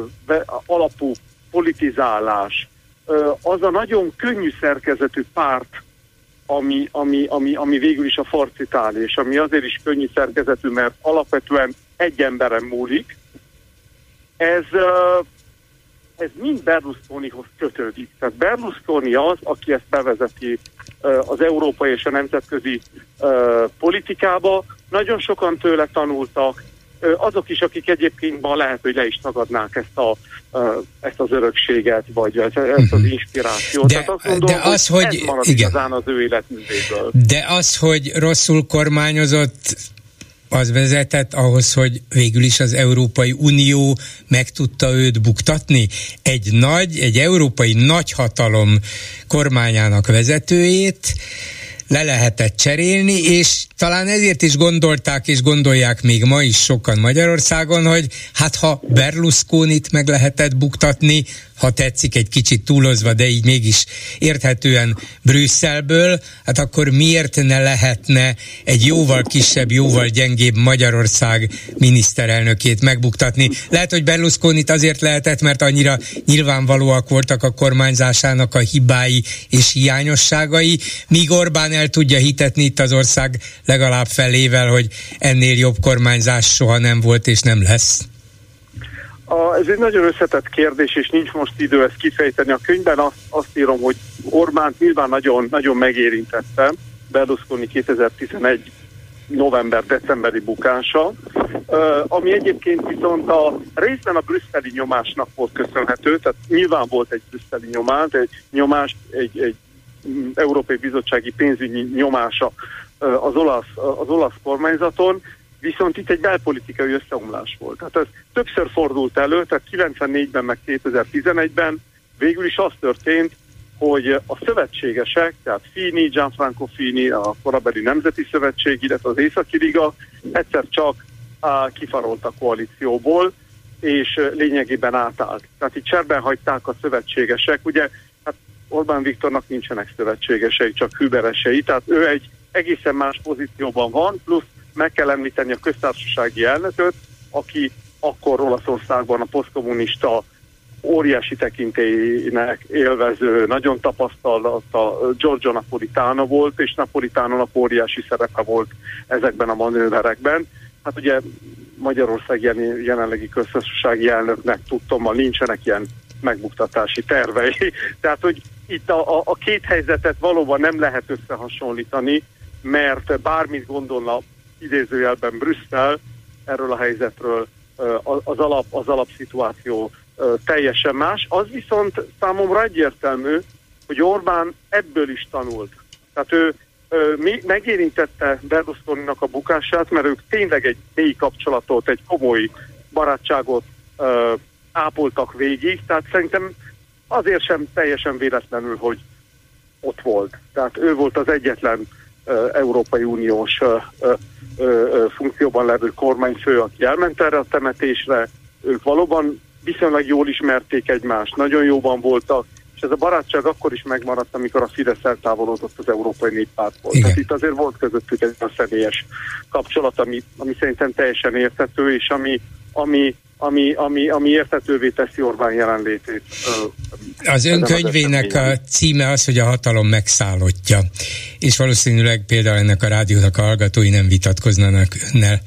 alapú politizálás, uh, az a nagyon könnyű szerkezetű párt, ami, ami, ami, ami végül is a farcitál, és ami azért is könnyű szerkezetű, mert alapvetően egy emberen múlik, ez, ez mind Berlusconihoz kötődik. Tehát Berlusconi az, aki ezt bevezeti az európai és a nemzetközi politikába. Nagyon sokan tőle tanultak, azok is, akik egyébként ma lehet, hogy le is tagadnák ezt, a, ezt az örökséget, vagy ezt az mhm. inspirációt. De, Tehát azt gondolom, de az, hogy, hogy ez marad igen. igazán az ő életművéből. De az, hogy rosszul kormányozott, az vezetett ahhoz, hogy végül is az Európai Unió meg tudta őt buktatni. Egy nagy, egy európai nagyhatalom kormányának vezetőjét le lehetett cserélni, és talán ezért is gondolták és gondolják még ma is sokan Magyarországon, hogy hát ha Berlusconit meg lehetett buktatni, ha tetszik, egy kicsit túlozva, de így mégis érthetően Brüsszelből, hát akkor miért ne lehetne egy jóval kisebb, jóval gyengébb Magyarország miniszterelnökét megbuktatni? Lehet, hogy Berlusconit azért lehetett, mert annyira nyilvánvalóak voltak a kormányzásának a hibái és hiányosságai, míg Orbán el tudja hitetni itt az ország legalább felével, hogy ennél jobb kormányzás soha nem volt és nem lesz. A, ez egy nagyon összetett kérdés, és nincs most idő ezt kifejteni. A könyvben azt, azt írom, hogy Orbánt nyilván nagyon, nagyon megérintette Berlusconi 2011 november-decemberi bukása, ami egyébként viszont a részben a brüsszeli nyomásnak volt köszönhető, tehát nyilván volt egy brüsszeli nyomás, egy nyomás, egy, egy Európai Bizottsági pénzügyi nyomása az olasz, az olasz kormányzaton, viszont itt egy belpolitikai összeomlás volt. Tehát ez többször fordult elő, tehát 94-ben meg 2011-ben végül is az történt, hogy a szövetségesek, tehát Fini, Gianfranco Fini, a korabeli Nemzeti Szövetség, illetve az Északi Liga egyszer csak á, kifarolt a koalícióból, és lényegében átállt. Tehát itt cserben hagyták a szövetségesek. Ugye hát Orbán Viktornak nincsenek szövetségesei, csak hüberesei, tehát ő egy egészen más pozícióban van, plusz meg kell említeni a köztársasági elnököt, aki akkor Olaszországban a posztkommunista óriási tekintélynek élvező, nagyon tapasztalt a Giorgio Napolitano volt, és Napolitano óriási szerepe volt ezekben a manőverekben. Hát ugye Magyarország jelenlegi köztársasági elnöknek tudtommal nincsenek ilyen megbuktatási tervei. Tehát, hogy itt a, a, a két helyzetet valóban nem lehet összehasonlítani, mert bármit gondolna idézőjelben Brüsszel erről a helyzetről, az, alap, az alapszituáció teljesen más. Az viszont számomra egyértelmű, hogy Orbán ebből is tanult. Tehát ő mi, megérintette berlusconi a bukását, mert ők tényleg egy mély kapcsolatot, egy komoly barátságot ö, ápoltak végig, tehát szerintem azért sem teljesen véletlenül, hogy ott volt. Tehát ő volt az egyetlen Európai Uniós funkcióban levő kormányfő, aki elment erre a temetésre. Ők valóban viszonylag jól ismerték egymást, nagyon jóban voltak, és ez a barátság akkor is megmaradt, amikor a Fidesz eltávolodott az Európai Néppártból. Tehát itt azért volt közöttük egy a személyes kapcsolat, ami, ami szerintem teljesen érthető, és ami, ami ami, ami, ami értetővé teszi Orbán jelenlétét. Az ön könyvének a címe az, hogy a hatalom megszállottja, és valószínűleg például ennek a rádiónak a hallgatói nem vitatkoznának önnel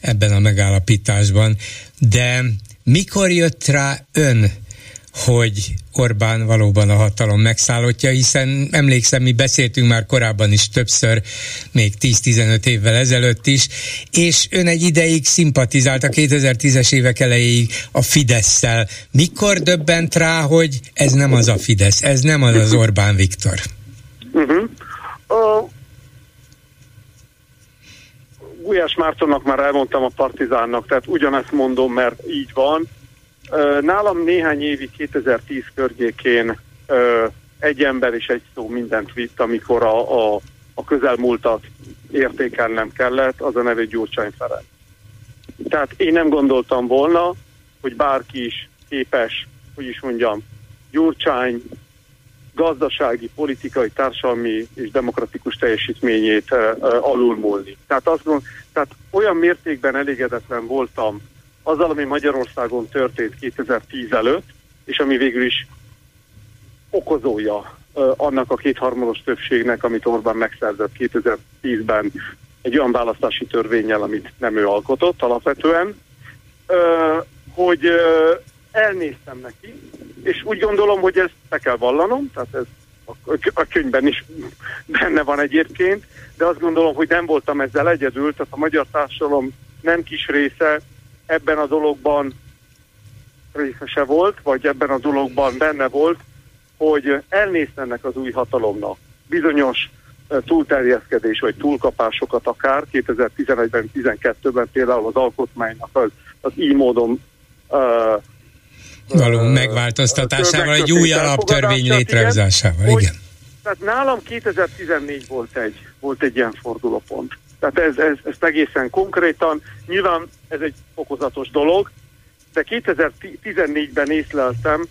ebben a megállapításban, de mikor jött rá ön hogy Orbán valóban a hatalom megszállottja, hiszen emlékszem, mi beszéltünk már korábban is többször, még 10-15 évvel ezelőtt is, és ön egy ideig szimpatizált a 2010-es évek elejéig a Fidesz-szel. Mikor döbbent rá, hogy ez nem az a Fidesz, ez nem az az Orbán Viktor? Uh-huh. Uh, Gulyás Mártonnak már elmondtam a Partizánnak, tehát ugyanezt mondom, mert így van Nálam néhány évi 2010 környékén egy ember és egy szó mindent vitt, amikor a, a, a közelmúltat értékelnem kellett, az a nevű Gyurcsány Ferenc. Tehát én nem gondoltam volna, hogy bárki is képes, hogy is mondjam, Gyurcsány gazdasági, politikai, társadalmi és demokratikus teljesítményét uh, alulmúlni. Tehát, azt gond, tehát olyan mértékben elégedetlen voltam azzal, ami Magyarországon történt 2010 előtt, és ami végül is okozója annak a kétharmados többségnek, amit Orbán megszerzett 2010-ben egy olyan választási törvényel, amit nem ő alkotott alapvetően, hogy elnéztem neki, és úgy gondolom, hogy ezt be kell vallanom, tehát ez a könyvben is benne van egyébként, de azt gondolom, hogy nem voltam ezzel egyedül, tehát a magyar társadalom nem kis része ebben a dologban részese volt, vagy ebben a dologban benne volt, hogy elnéztenek az új hatalomnak bizonyos túlterjeszkedés vagy túlkapásokat akár 2011-ben, 12-ben például az alkotmánynak az, az így módon uh, való megváltoztatásával, egy új alaptörvény létrehozásával, igen. igen. Tehát nálam 2014 volt egy, volt egy ilyen fordulópont. Tehát ez, ez, ez egészen konkrétan, nyilván ez egy fokozatos dolog, de 2014-ben észleltem,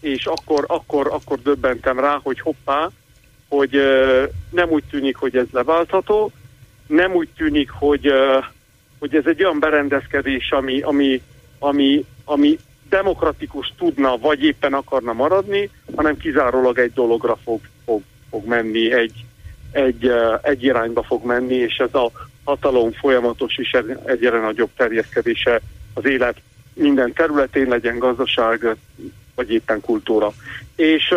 és akkor, akkor, akkor döbbentem rá, hogy hoppá, hogy uh, nem úgy tűnik, hogy ez leváltható, nem úgy tűnik, hogy, uh, hogy ez egy olyan berendezkedés, ami, ami, ami, ami demokratikus tudna, vagy éppen akarna maradni, hanem kizárólag egy dologra fog, fog, fog menni, egy, egy, egy irányba fog menni, és ez a hatalom folyamatos és egyre nagyobb terjeszkedése az élet minden területén, legyen gazdaság, vagy éppen kultúra. És,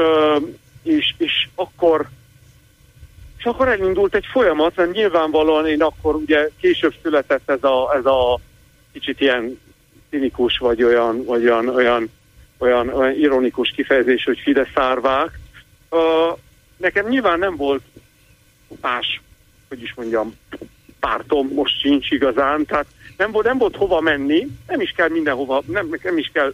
és, és akkor és akkor elindult egy folyamat, mert nyilvánvalóan én akkor ugye később született ez a, ez a kicsit ilyen cinikus, vagy olyan, vagy olyan, olyan, olyan, olyan ironikus kifejezés, hogy Fideszárvák. Uh, nekem nyilván nem volt más, hogy is mondjam, pártom most sincs igazán, tehát nem volt, nem volt hova menni, nem is kell mindenhova, nem, nem is kell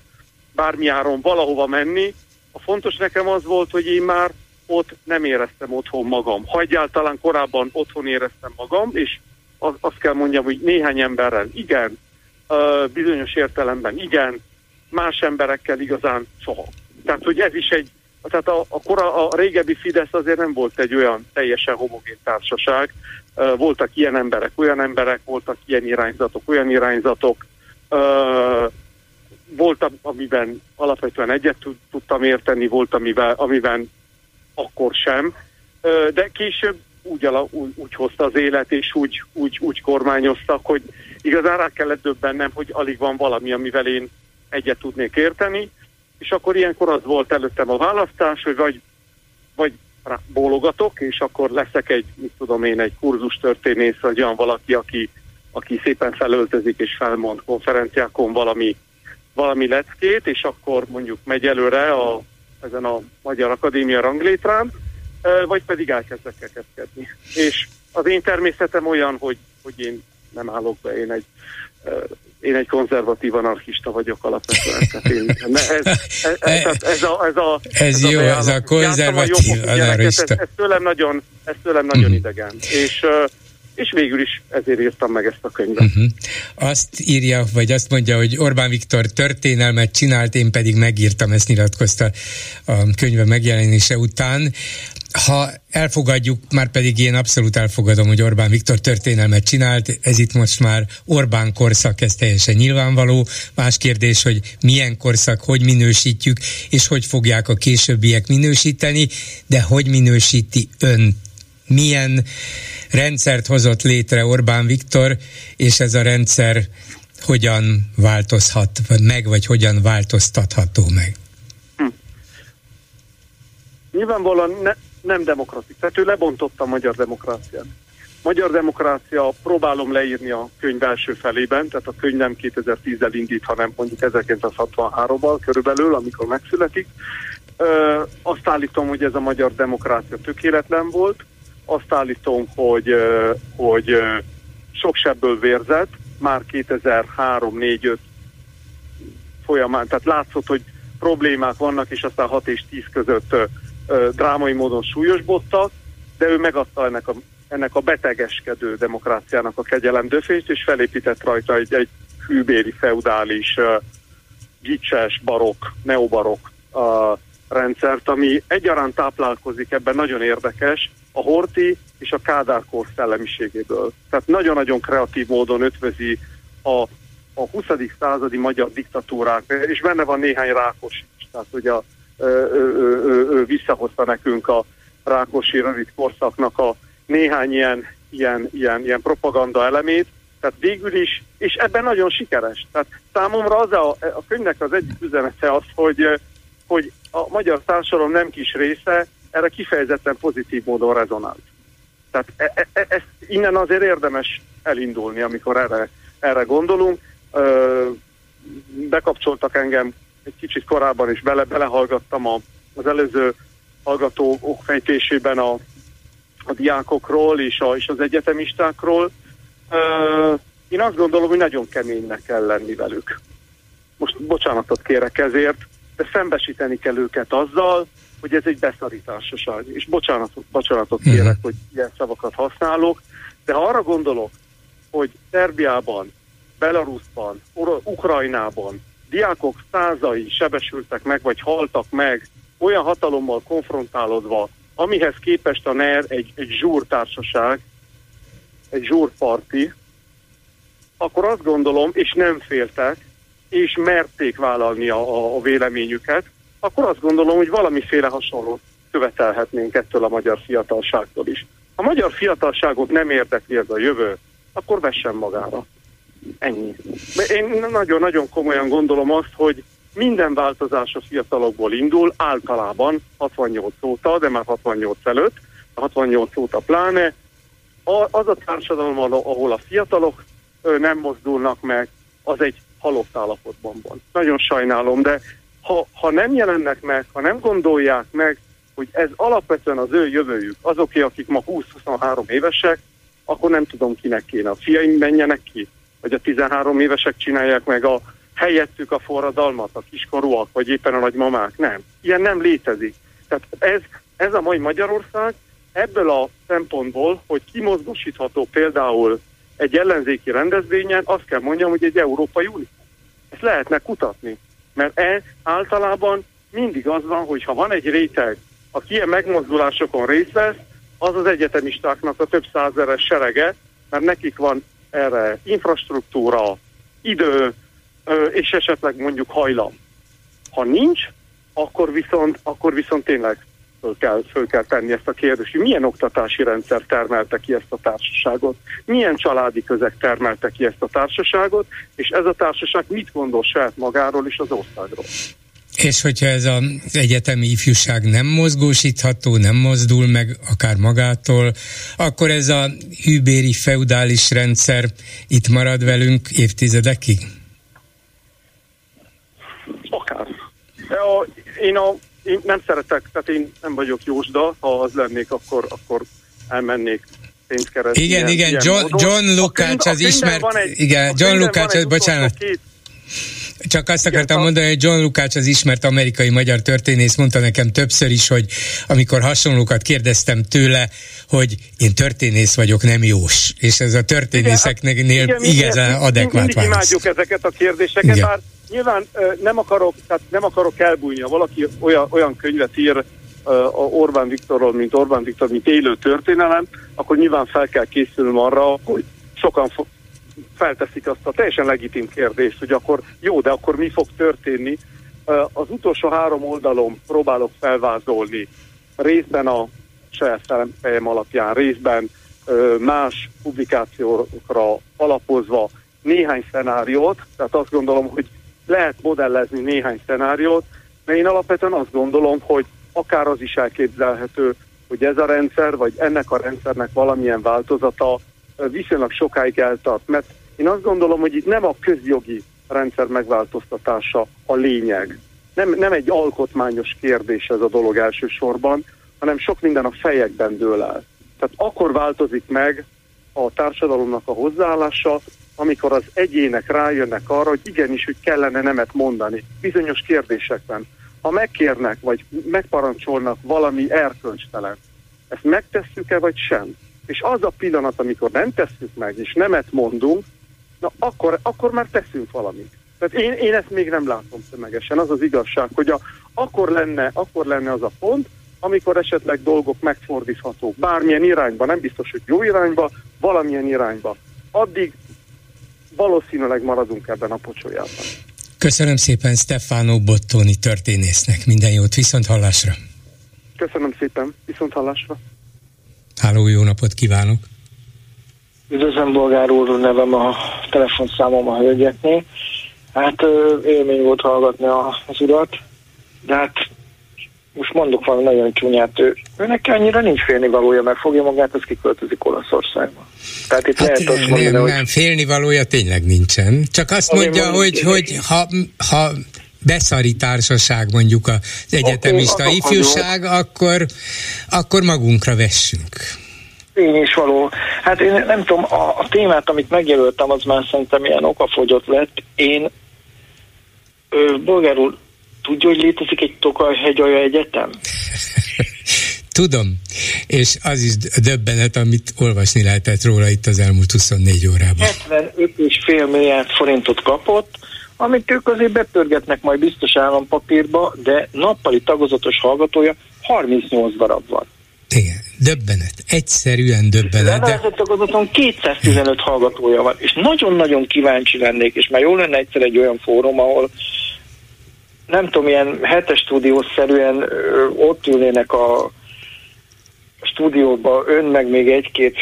bármi áron valahova menni. A fontos nekem az volt, hogy én már ott nem éreztem otthon magam. Ha egyáltalán korábban otthon éreztem magam, és az, azt kell mondjam, hogy néhány emberrel igen, bizonyos értelemben igen, más emberekkel igazán soha. Tehát, hogy ez is egy tehát a, a, kora, a régebbi Fidesz azért nem volt egy olyan teljesen homogén társaság. Voltak ilyen emberek, olyan emberek, voltak ilyen irányzatok, olyan irányzatok. Volt, amiben alapvetően egyet tudtam érteni, volt, amiben, amiben akkor sem. De később úgy, ala, úgy, úgy hozta az élet, és úgy, úgy, úgy kormányoztak, hogy igazán rá kellett döbbennem, hogy alig van valami, amivel én egyet tudnék érteni és akkor ilyenkor az volt előttem a választás, hogy vagy, vagy bólogatok, és akkor leszek egy, mit tudom én, egy kurzus történész, vagy olyan valaki, aki, aki szépen felöltözik és felmond konferenciákon valami, valami leckét, és akkor mondjuk megy előre a ezen a Magyar Akadémia ranglétrán, vagy pedig elkezdek kekeszkedni. És az én természetem olyan, hogy, hogy én nem állok be, én egy én egy konzervatív anarchista vagyok alapvetően. Tehát én, ez, ez, ez, ez, a, ez, a, ez, ez jó, a ez a konzervatív a anarchista. Ez, ez tőlem nagyon, ez tőlem nagyon uh-huh. idegen. És uh, és végül is ezért írtam meg ezt a könyvet. Uh-huh. Azt írja, vagy azt mondja, hogy Orbán Viktor történelmet csinált, én pedig megírtam, ezt nyilatkozta a könyve megjelenése után. Ha elfogadjuk, már pedig én abszolút elfogadom, hogy Orbán Viktor történelmet csinált, ez itt most már Orbán korszak, ez teljesen nyilvánvaló. Más kérdés, hogy milyen korszak, hogy minősítjük, és hogy fogják a későbbiek minősíteni, de hogy minősíti ön milyen rendszert hozott létre Orbán Viktor, és ez a rendszer hogyan változhat meg, vagy hogyan változtatható meg? Hm. Nyilvánvalóan ne, nem demokratikus. Tehát ő lebontotta a magyar demokráciát. Magyar demokrácia, próbálom leírni a könyv első felében, tehát a könyv nem 2010-el indít, hanem mondjuk 1963-ban körülbelül, amikor megszületik. Ö, azt állítom, hogy ez a magyar demokrácia tökéletlen volt, azt állítom, hogy, hogy sok sebből vérzett, már 2003-4-5 folyamán, tehát látszott, hogy problémák vannak, és aztán 6 és 10 között drámai módon súlyosbottak, de ő megadta ennek a, ennek a betegeskedő demokráciának a kegyelem döfést, és felépített rajta egy, egy hűbéri, feudális, gicses, barok, neobarok uh, rendszert, ami egyaránt táplálkozik, ebben nagyon érdekes, a Horti és a Kádár kor szellemiségéből. Tehát nagyon-nagyon kreatív módon ötvözi a, a 20. századi magyar diktatúrák, és benne van néhány Rákos is, tehát ugye a, ö, ö, ö, ö, visszahozta nekünk a Rákosi rövid korszaknak a néhány ilyen, ilyen, ilyen, ilyen propaganda elemét, tehát végül is, és ebben nagyon sikeres. Tehát számomra az a, a könyvnek az egyik üzenete az, hogy, hogy a magyar társadalom nem kis része erre kifejezetten pozitív módon rezonált. Tehát e, e, e, ezt innen azért érdemes elindulni, amikor erre, erre gondolunk. Bekapcsoltak engem egy kicsit korábban is, bele, belehallgattam a, az előző hallgatók fejtésében a, a diákokról és, a, és az egyetemistákról. Ö, én azt gondolom, hogy nagyon keménynek kell lenni velük. Most bocsánatot kérek ezért, de szembesíteni kell őket azzal, hogy ez egy beszarításoság. És bocsánatot, bocsánatot mhm. kérek, hogy ilyen szavakat használok, de ha arra gondolok, hogy Szerbiában, Belarusban, Ukrajnában diákok százai sebesültek meg, vagy haltak meg, olyan hatalommal konfrontálódva, amihez képest a NER egy, egy zsúrtársaság, egy zsúrparti, akkor azt gondolom, és nem féltek, és merték vállalni a, a véleményüket, akkor azt gondolom, hogy valamiféle hasonlót követelhetnénk ettől a magyar fiatalságtól is. Ha a magyar fiatalságot nem érdekli ez a jövő, akkor vessen magára. Ennyi. Én nagyon-nagyon komolyan gondolom azt, hogy minden változás a fiatalokból indul, általában 68 óta, de már 68 előtt, 68 óta pláne, az a társadalom, ahol a fiatalok nem mozdulnak meg, az egy halott állapotban van. Nagyon sajnálom, de ha, ha nem jelennek meg, ha nem gondolják meg, hogy ez alapvetően az ő jövőjük, azoké, akik ma 20-23 évesek, akkor nem tudom, kinek kéne. A fiaim menjenek ki, vagy a 13 évesek csinálják meg a helyettük a forradalmat, a kiskorúak, vagy éppen a nagymamák. Nem. Ilyen nem létezik. Tehát ez, ez a mai Magyarország ebből a szempontból, hogy kimozgosítható például egy ellenzéki rendezvényen, azt kell mondjam, hogy egy Európai Unió. Ezt lehetne kutatni. Mert ez általában mindig az van, hogy ha van egy réteg, aki ilyen megmozdulásokon részt vesz, az az egyetemistáknak a több százeres serege, mert nekik van erre infrastruktúra, idő, és esetleg mondjuk hajlam. Ha nincs, akkor viszont, akkor viszont tényleg föl kell, föl kell tenni ezt a kérdést, hogy milyen oktatási rendszer termelte ki ezt a társaságot, milyen családi közeg termelte ki ezt a társaságot, és ez a társaság mit gondol saját magáról és az országról. És hogyha ez az egyetemi ifjúság nem mozgósítható, nem mozdul meg akár magától, akkor ez a hűbéri feudális rendszer itt marad velünk évtizedekig? Akár. A, én a én nem szeretek, tehát én nem vagyok jósda, ha az lennék, akkor, akkor elmennék pénzt keresni. Igen, ilyen, igen, ilyen John, John Lukács az ismert, egy, igen, John Lukács, bocsánat. Két, csak azt Igen, akartam mondani, hogy John Lukács az ismert amerikai magyar történész mondta nekem többször is, hogy amikor hasonlókat kérdeztem tőle, hogy én történész vagyok, nem jós. És ez a történészeknél igen, igazán igen, adekvát válasz. imádjuk ezeket a kérdéseket, Igen. bár nyilván nem akarok, tehát nem akarok elbújni. Ha valaki olyan, olyan könyvet ír, Orbán Viktorról, mint Orbán Viktor, mint élő történelem, akkor nyilván fel kell készülnöm arra, hogy sokan felteszik azt a teljesen legitim kérdést, hogy akkor jó, de akkor mi fog történni. Az utolsó három oldalon próbálok felvázolni részben a saját szerepeljem alapján, részben más publikációkra alapozva néhány szenáriót, tehát azt gondolom, hogy lehet modellezni néhány szenáriót, de én alapvetően azt gondolom, hogy akár az is elképzelhető, hogy ez a rendszer, vagy ennek a rendszernek valamilyen változata viszonylag sokáig eltart, mert én azt gondolom, hogy itt nem a közjogi rendszer megváltoztatása a lényeg. Nem, nem egy alkotmányos kérdés ez a dolog elsősorban, hanem sok minden a fejekben dől el. Tehát akkor változik meg a társadalomnak a hozzáállása, amikor az egyének rájönnek arra, hogy igenis, hogy kellene nemet mondani bizonyos kérdésekben. Ha megkérnek, vagy megparancsolnak valami erkölcstelen, ezt megtesszük-e, vagy sem? És az a pillanat, amikor nem tesszük meg, és nemet mondunk, na akkor, akkor már teszünk valamit. Tehát én, én ezt még nem látom tömegesen, az az igazság, hogy a, akkor, lenne, akkor lenne az a pont, amikor esetleg dolgok megfordíthatók bármilyen irányba, nem biztos, hogy jó irányba, valamilyen irányba. Addig valószínűleg maradunk ebben a pocsolyában. Köszönöm szépen Stefano Bottoni történésznek. Minden jót, viszont hallásra. Köszönöm szépen, viszont hallásra. Háló, jó napot kívánok! Üdvözlöm, Bolgár úr, nevem a telefonszámom a hölgyeknél. Hát élmény volt hallgatni az urat, de hát most mondok valami nagyon csúnyát, ő, őnek annyira nincs félnivalója, mert fogja magát, az kiköltözik Olaszországba. Tehát itt hát lehet azt mondani, nem, hogy... nem, félnivalója tényleg nincsen. Csak azt mondja, mondom, hogy, hogy ha, ha beszari társaság mondjuk az egyetemista akkor, ifjúság, akkor, akkor magunkra vessünk. Tény is való. Hát én nem tudom, a, a témát, amit megjelöltem, az már szerintem ilyen okafogyott lett. Én, ö, bolgár úr, tudja, hogy létezik egy Tokaj-hegyalja egyetem? Tudom, és az is döbbenet, amit olvasni lehetett róla itt az elmúlt 24 órában. 75,5 milliárd forintot kapott, amit ők azért bepörgetnek majd biztos állampapírba, de nappali tagozatos hallgatója 38 darab van. Igen, döbbenet. Egyszerűen döbbenet. De a tagozaton 215 hallgatója van, és nagyon-nagyon kíváncsi lennék, és már jó lenne egyszer egy olyan fórum, ahol nem tudom, ilyen hetes stúdiószerűen ott ülnének a stúdióba ön meg még egy-két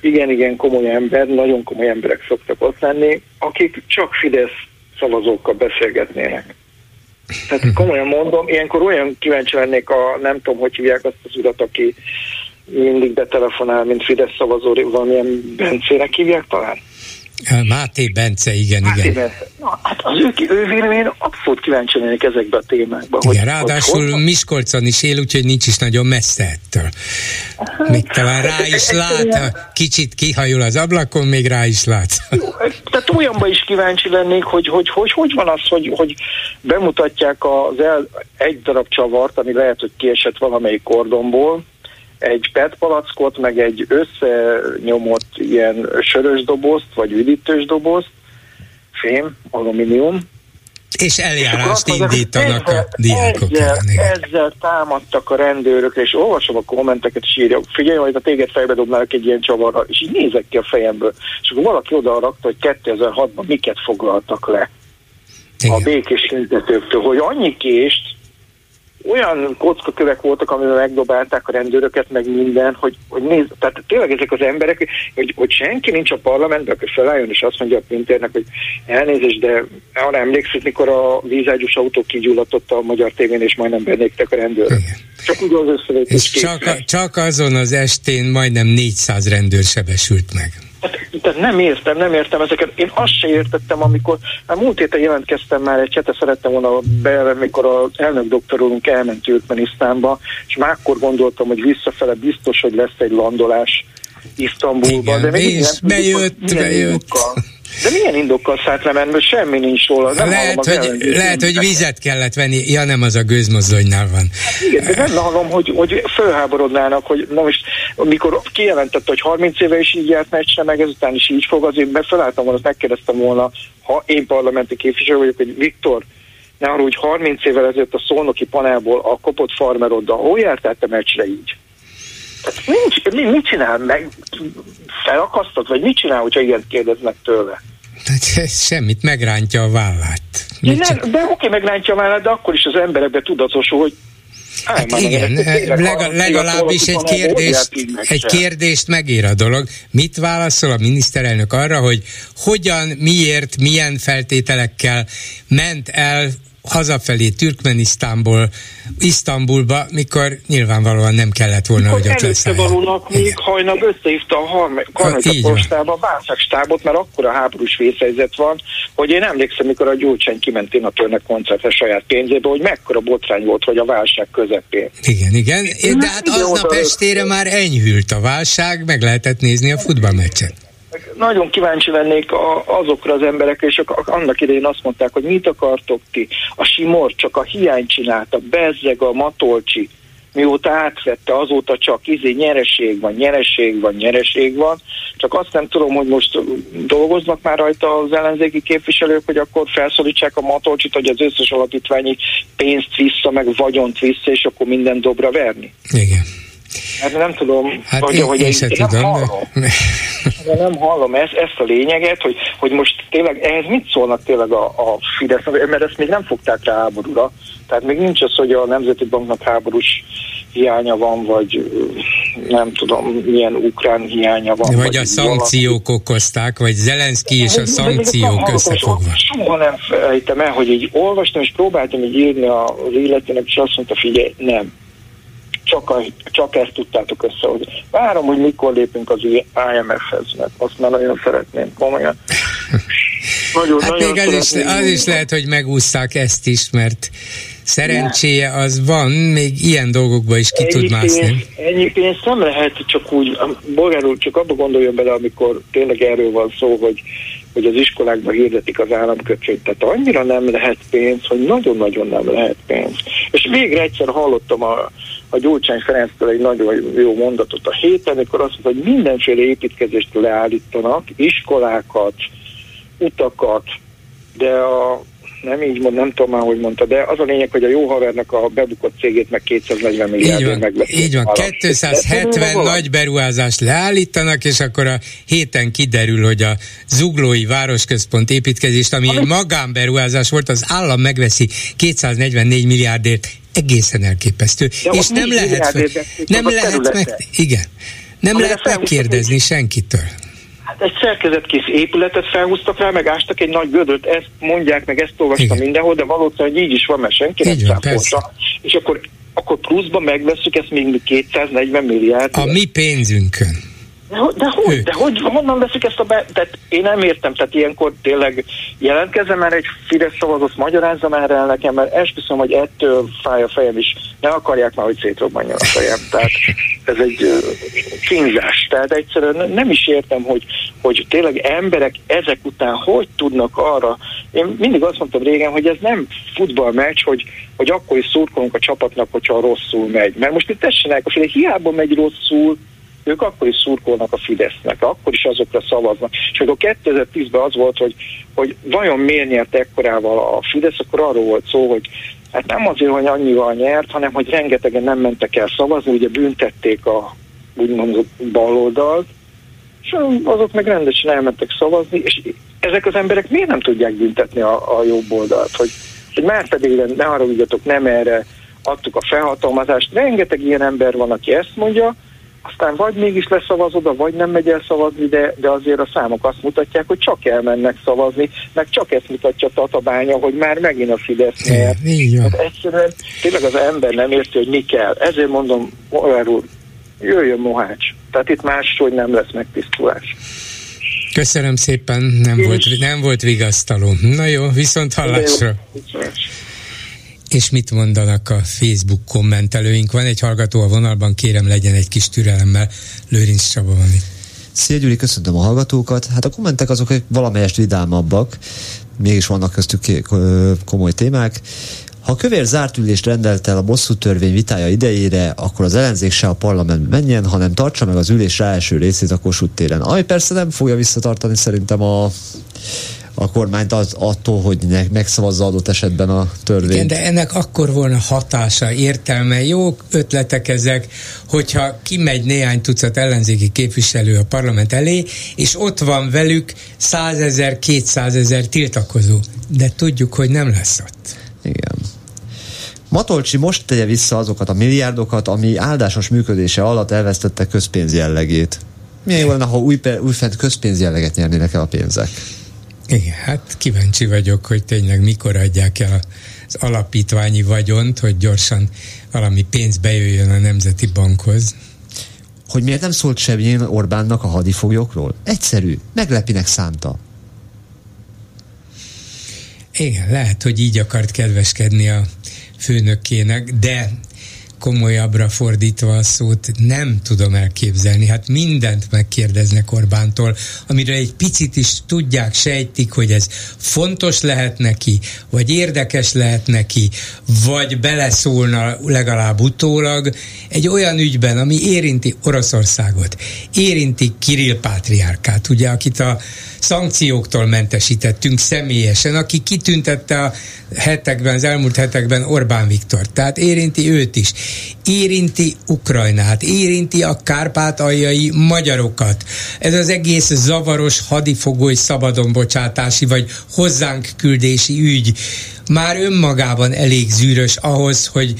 igen-igen komoly ember, nagyon komoly emberek szoktak ott lenni, akik csak Fidesz szavazókkal beszélgetnének. Tehát komolyan mondom, ilyenkor olyan kíváncsi lennék a, nem tudom, hogy hívják azt az urat, aki mindig betelefonál, mint Fidesz szavazó, valamilyen Bencének hívják talán? Máté Bence, igen, Máté igen. Bence. Na, hát az ő, ő vélemény abszolút kíváncsi lennék ezekbe a témákba. Igen, hogy, ráadásul hogy Miskolcon is él, úgyhogy nincs is nagyon messze ettől. Hát, még talán rá is lát, kicsit kihajul az ablakon, még rá is lát. Tehát olyanba is kíváncsi lennék, hogy hogy, hogy, hogy van az, hogy, hogy bemutatják az el, egy darab csavart, ami lehet, hogy kiesett valamelyik kordonból, egy PET palackot, meg egy összenyomott ilyen sörös dobozt, vagy üdítős dobozt, fém, alumínium, és eljárást és indítanak ezzel, a diákok ezzel, ezzel támadtak a rendőrök, és olvasom a kommenteket, és írja, figyelj, hogy a téged fejbe dobnálok egy ilyen csavarra, és így nézek ki a fejemből. És akkor valaki oda rakta, hogy 2006-ban miket foglaltak le Igen. a békés tüntetőktől, hogy annyi kést, olyan kockakövek voltak, amivel megdobálták a rendőröket, meg minden, hogy, hogy nézd, tehát tényleg ezek az emberek, hogy, hogy senki nincs a parlamentben, akkor felálljon és azt mondja a Pinternek, hogy elnézést, de arra emlékszik, mikor a vízágyus autó kigyullatott a magyar tévén, és majdnem benéktek a rendőrök. Csak úgy az összevetés csak, csak azon az estén majdnem 400 rendőr sebesült meg. Hát tehát nem értem, nem értem ezeket. Én azt se értettem, amikor, hát múlt héten jelentkeztem már egy csete, szerettem volna be, mikor az elnök doktorunk elment Türkmenisztánba, és már akkor gondoltam, hogy visszafele biztos, hogy lesz egy landolás Isztambulban. Igen, de még és bejött, bejött. De milyen indokkal szállt le, mert semmi nincs róla. Nem lehet, hogy, lehet hogy vizet kellett venni. Ja, nem, az a gőzmozdonynál van. Igen, de nem hallom, hogy, hogy fölháborodnának, hogy na most, amikor kijelentette, hogy 30 éve is így járt meccsre, meg ezután is így fog, azért be felálltam volna, megkérdeztem volna, ha én parlamenti képviselő vagyok, hogy Viktor, ne arra, hogy 30 évvel ezelőtt a szolnoki panelból a kopott farmeroddal, hol jártál te meccsre így? Nincs, mi, mit csinál? Meg felakasztott, vagy mit csinál, hogyha ilyet kérdeznek tőle? Hát, semmit, megrántja a vállát. nem, csak... De oké, megrántja a vállát, de akkor is az emberekbe tudatosul, hogy Hát igen, legal, legalábbis egy kérdést, egy kérdést megér a dolog. Mit válaszol a miniszterelnök arra, hogy hogyan, miért, milyen feltételekkel ment el hazafelé Türkmenisztánból Isztambulba, mikor nyilvánvalóan nem kellett volna, mikor hogy ott lesz. valónak még hajnal összehívta a harmadik postába a válságstábot, mert akkor a háborús vészhelyzet van, hogy én emlékszem, mikor a Gyurcsány kiment én a törnek koncertre saját pénzéből, hogy mekkora botrány volt, hogy a válság közepén. Igen, igen, de hát aznap estére már enyhült a válság, meg lehetett nézni a futballmeccset nagyon kíváncsi lennék a, azokra az emberekre, és annak idején azt mondták, hogy mit akartok ti. A Simor csak a hiány csinálta, Bezzeg, a Matolcsi, mióta átvette, azóta csak izé nyereség van, nyereség van, nyereség van. Csak azt nem tudom, hogy most dolgoznak már rajta az ellenzéki képviselők, hogy akkor felszólítsák a Matolcsit, hogy az összes alapítványi pénzt vissza, meg vagyont vissza, és akkor minden dobra verni. Igen. Hát nem tudom, hát hogy, én, hogy én, én, én nem hallom. De... nem hallom ezt, ezt a lényeget, hogy, hogy most tényleg ehhez mit szólnak tényleg a, a Fidesz, mert ezt még nem fogták rá háborúra. Tehát még nincs az, hogy a Nemzeti Banknak háborús hiánya van, vagy nem tudom, milyen ukrán hiánya van. Vagy, vagy a szankciók valami. okozták, vagy Zelenszky és a szankciók összefogva. Soha nem felejtem el, hogy így olvastam, és próbáltam így írni az életének, és azt mondta, figyelj, nem csak, a, csak ezt tudtátok össze, hogy várom, hogy mikor lépünk az IMF-hez, mert azt már nagyon szeretném komolyan. Nagyon, hát nagyon még az is, az is lehet, hogy megúszták ezt is, mert szerencséje az van, még ilyen dolgokba is ki ennyi tud mászni. Pénz, ennyi pénzt nem lehet csak úgy, Bolgár úr csak abba gondoljon bele, amikor tényleg erről van szó, hogy, hogy az iskolákban hirdetik az államkötvényt, tehát annyira nem lehet pénz, hogy nagyon-nagyon nem lehet pénz. És végre egyszer hallottam a a Gyurcsány Ferenctől egy nagyon jó mondatot a héten, amikor azt mondta, hogy mindenféle építkezést leállítanak, iskolákat, utakat, de a nem így mond, nem tudom már, hogy mondta, de az a lényeg, hogy a jó havernak a bebukott cégét meg 240 milliárd meg Így van, 270 nagy beruházást leállítanak, és akkor a héten kiderül, hogy a zuglói városközpont építkezést, ami egy magánberuházás volt, az állam megveszi 244 milliárdért. Egészen elképesztő. De és nem lehet, nem lehet meg, igen, nem lehet megkérdezni senkitől. Hát egy szerkezetkész épületet felhúztak rá, meg ástak egy nagy gödöt, ezt mondják, meg ezt olvastam Igen. mindenhol, de valószínűleg így is van, mert senki nem szápolta. És akkor, akkor pluszban megveszük ezt még 240 milliárd. A mi pénzünkön. De, de hogy? De hogy? Honnan veszik ezt a be... Tehát én nem értem, tehát ilyenkor tényleg jelentkezem már egy Fidesz szavazott, magyarázzam erre el nekem, mert esküszöm, hogy ettől fáj a fejem is. Ne akarják már, hogy szétrobbanjon a fejem. Tehát ez egy kínzás. Tehát egyszerűen nem is értem, hogy, hogy tényleg emberek ezek után hogy tudnak arra. Én mindig azt mondtam régen, hogy ez nem futballmeccs, hogy, hogy akkor is szurkolunk a csapatnak, hogyha rosszul megy. Mert most itt tessenek, hogy hiába megy rosszul, ők akkor is szurkolnak a Fidesznek, akkor is azokra szavaznak. És akkor 2010-ben az volt, hogy, hogy vajon miért nyert ekkorával a Fidesz, akkor arról volt szó, hogy hát nem azért, hogy annyival nyert, hanem hogy rengetegen nem mentek el szavazni, ugye büntették a úgymond baloldalt, és azok meg rendesen elmentek szavazni, és ezek az emberek miért nem tudják büntetni a, a jobb oldalt, hogy, hogy már pedig ne haragudjatok, nem erre adtuk a felhatalmazást. Rengeteg ilyen ember van, aki ezt mondja, aztán vagy mégis leszavaz oda, vagy nem megy el szavazni, de, de azért a számok azt mutatják, hogy csak elmennek szavazni, meg csak ezt mutatja Tatabánya, hogy már megint a Fidesz nyert. Hát egyszerűen tényleg az ember nem érti, hogy mi kell. Ezért mondom, olyan úr, jöjjön Mohács. Tehát itt máshogy nem lesz megtisztulás. Köszönöm szépen, nem, volt, nem volt vigasztaló. Na jó, viszont hallásra. És mit mondanak a Facebook kommentelőink? Van egy hallgató a vonalban, kérem legyen egy kis türelemmel. Lőrinc Csaba van itt. Szia Gyuri, köszöntöm a hallgatókat. Hát a kommentek azok valamelyest vidámabbak, mégis vannak köztük komoly témák. Ha a kövér zárt ülést rendelt el a bosszú törvény vitája idejére, akkor az ellenzék se a parlament menjen, hanem tartsa meg az ülés ráeső részét a Kossuth téren. Ami persze nem fogja visszatartani szerintem a a kormányt az, attól, hogy ne, megszavazza adott esetben a törvényt. Igen, de ennek akkor volna hatása, értelme, jó ötletek ezek, hogyha kimegy néhány tucat ellenzéki képviselő a parlament elé, és ott van velük százezer, kétszázezer tiltakozó. De tudjuk, hogy nem lesz ott. Igen. Matolcsi most tegye vissza azokat a milliárdokat, ami áldásos működése alatt elvesztette közpénz jellegét. Milyen jó lenne, ha új, újfent közpénz jelleget nyernének el a pénzek? Igen, hát kíváncsi vagyok, hogy tényleg mikor adják el az alapítványi vagyont, hogy gyorsan valami pénz bejöjjön a Nemzeti Bankhoz. Hogy miért nem szólt semmilyen Orbánnak a hadifoglyokról? Egyszerű, meglepinek szánta. Igen, lehet, hogy így akart kedveskedni a főnökének, de komolyabbra fordítva a szót nem tudom elképzelni. Hát mindent megkérdeznek Orbántól, amire egy picit is tudják, sejtik, hogy ez fontos lehet neki, vagy érdekes lehet neki, vagy beleszólna legalább utólag egy olyan ügyben, ami érinti Oroszországot, érinti Kirill Pátriárkát, ugye, akit a szankcióktól mentesítettünk személyesen, aki kitüntette a hetekben, az elmúlt hetekben Orbán Viktor. Tehát érinti őt is. Érinti Ukrajnát, érinti a kárpátaljai magyarokat. Ez az egész zavaros hadifogoly szabadonbocsátási vagy hozzánk küldési ügy már önmagában elég zűrös ahhoz, hogy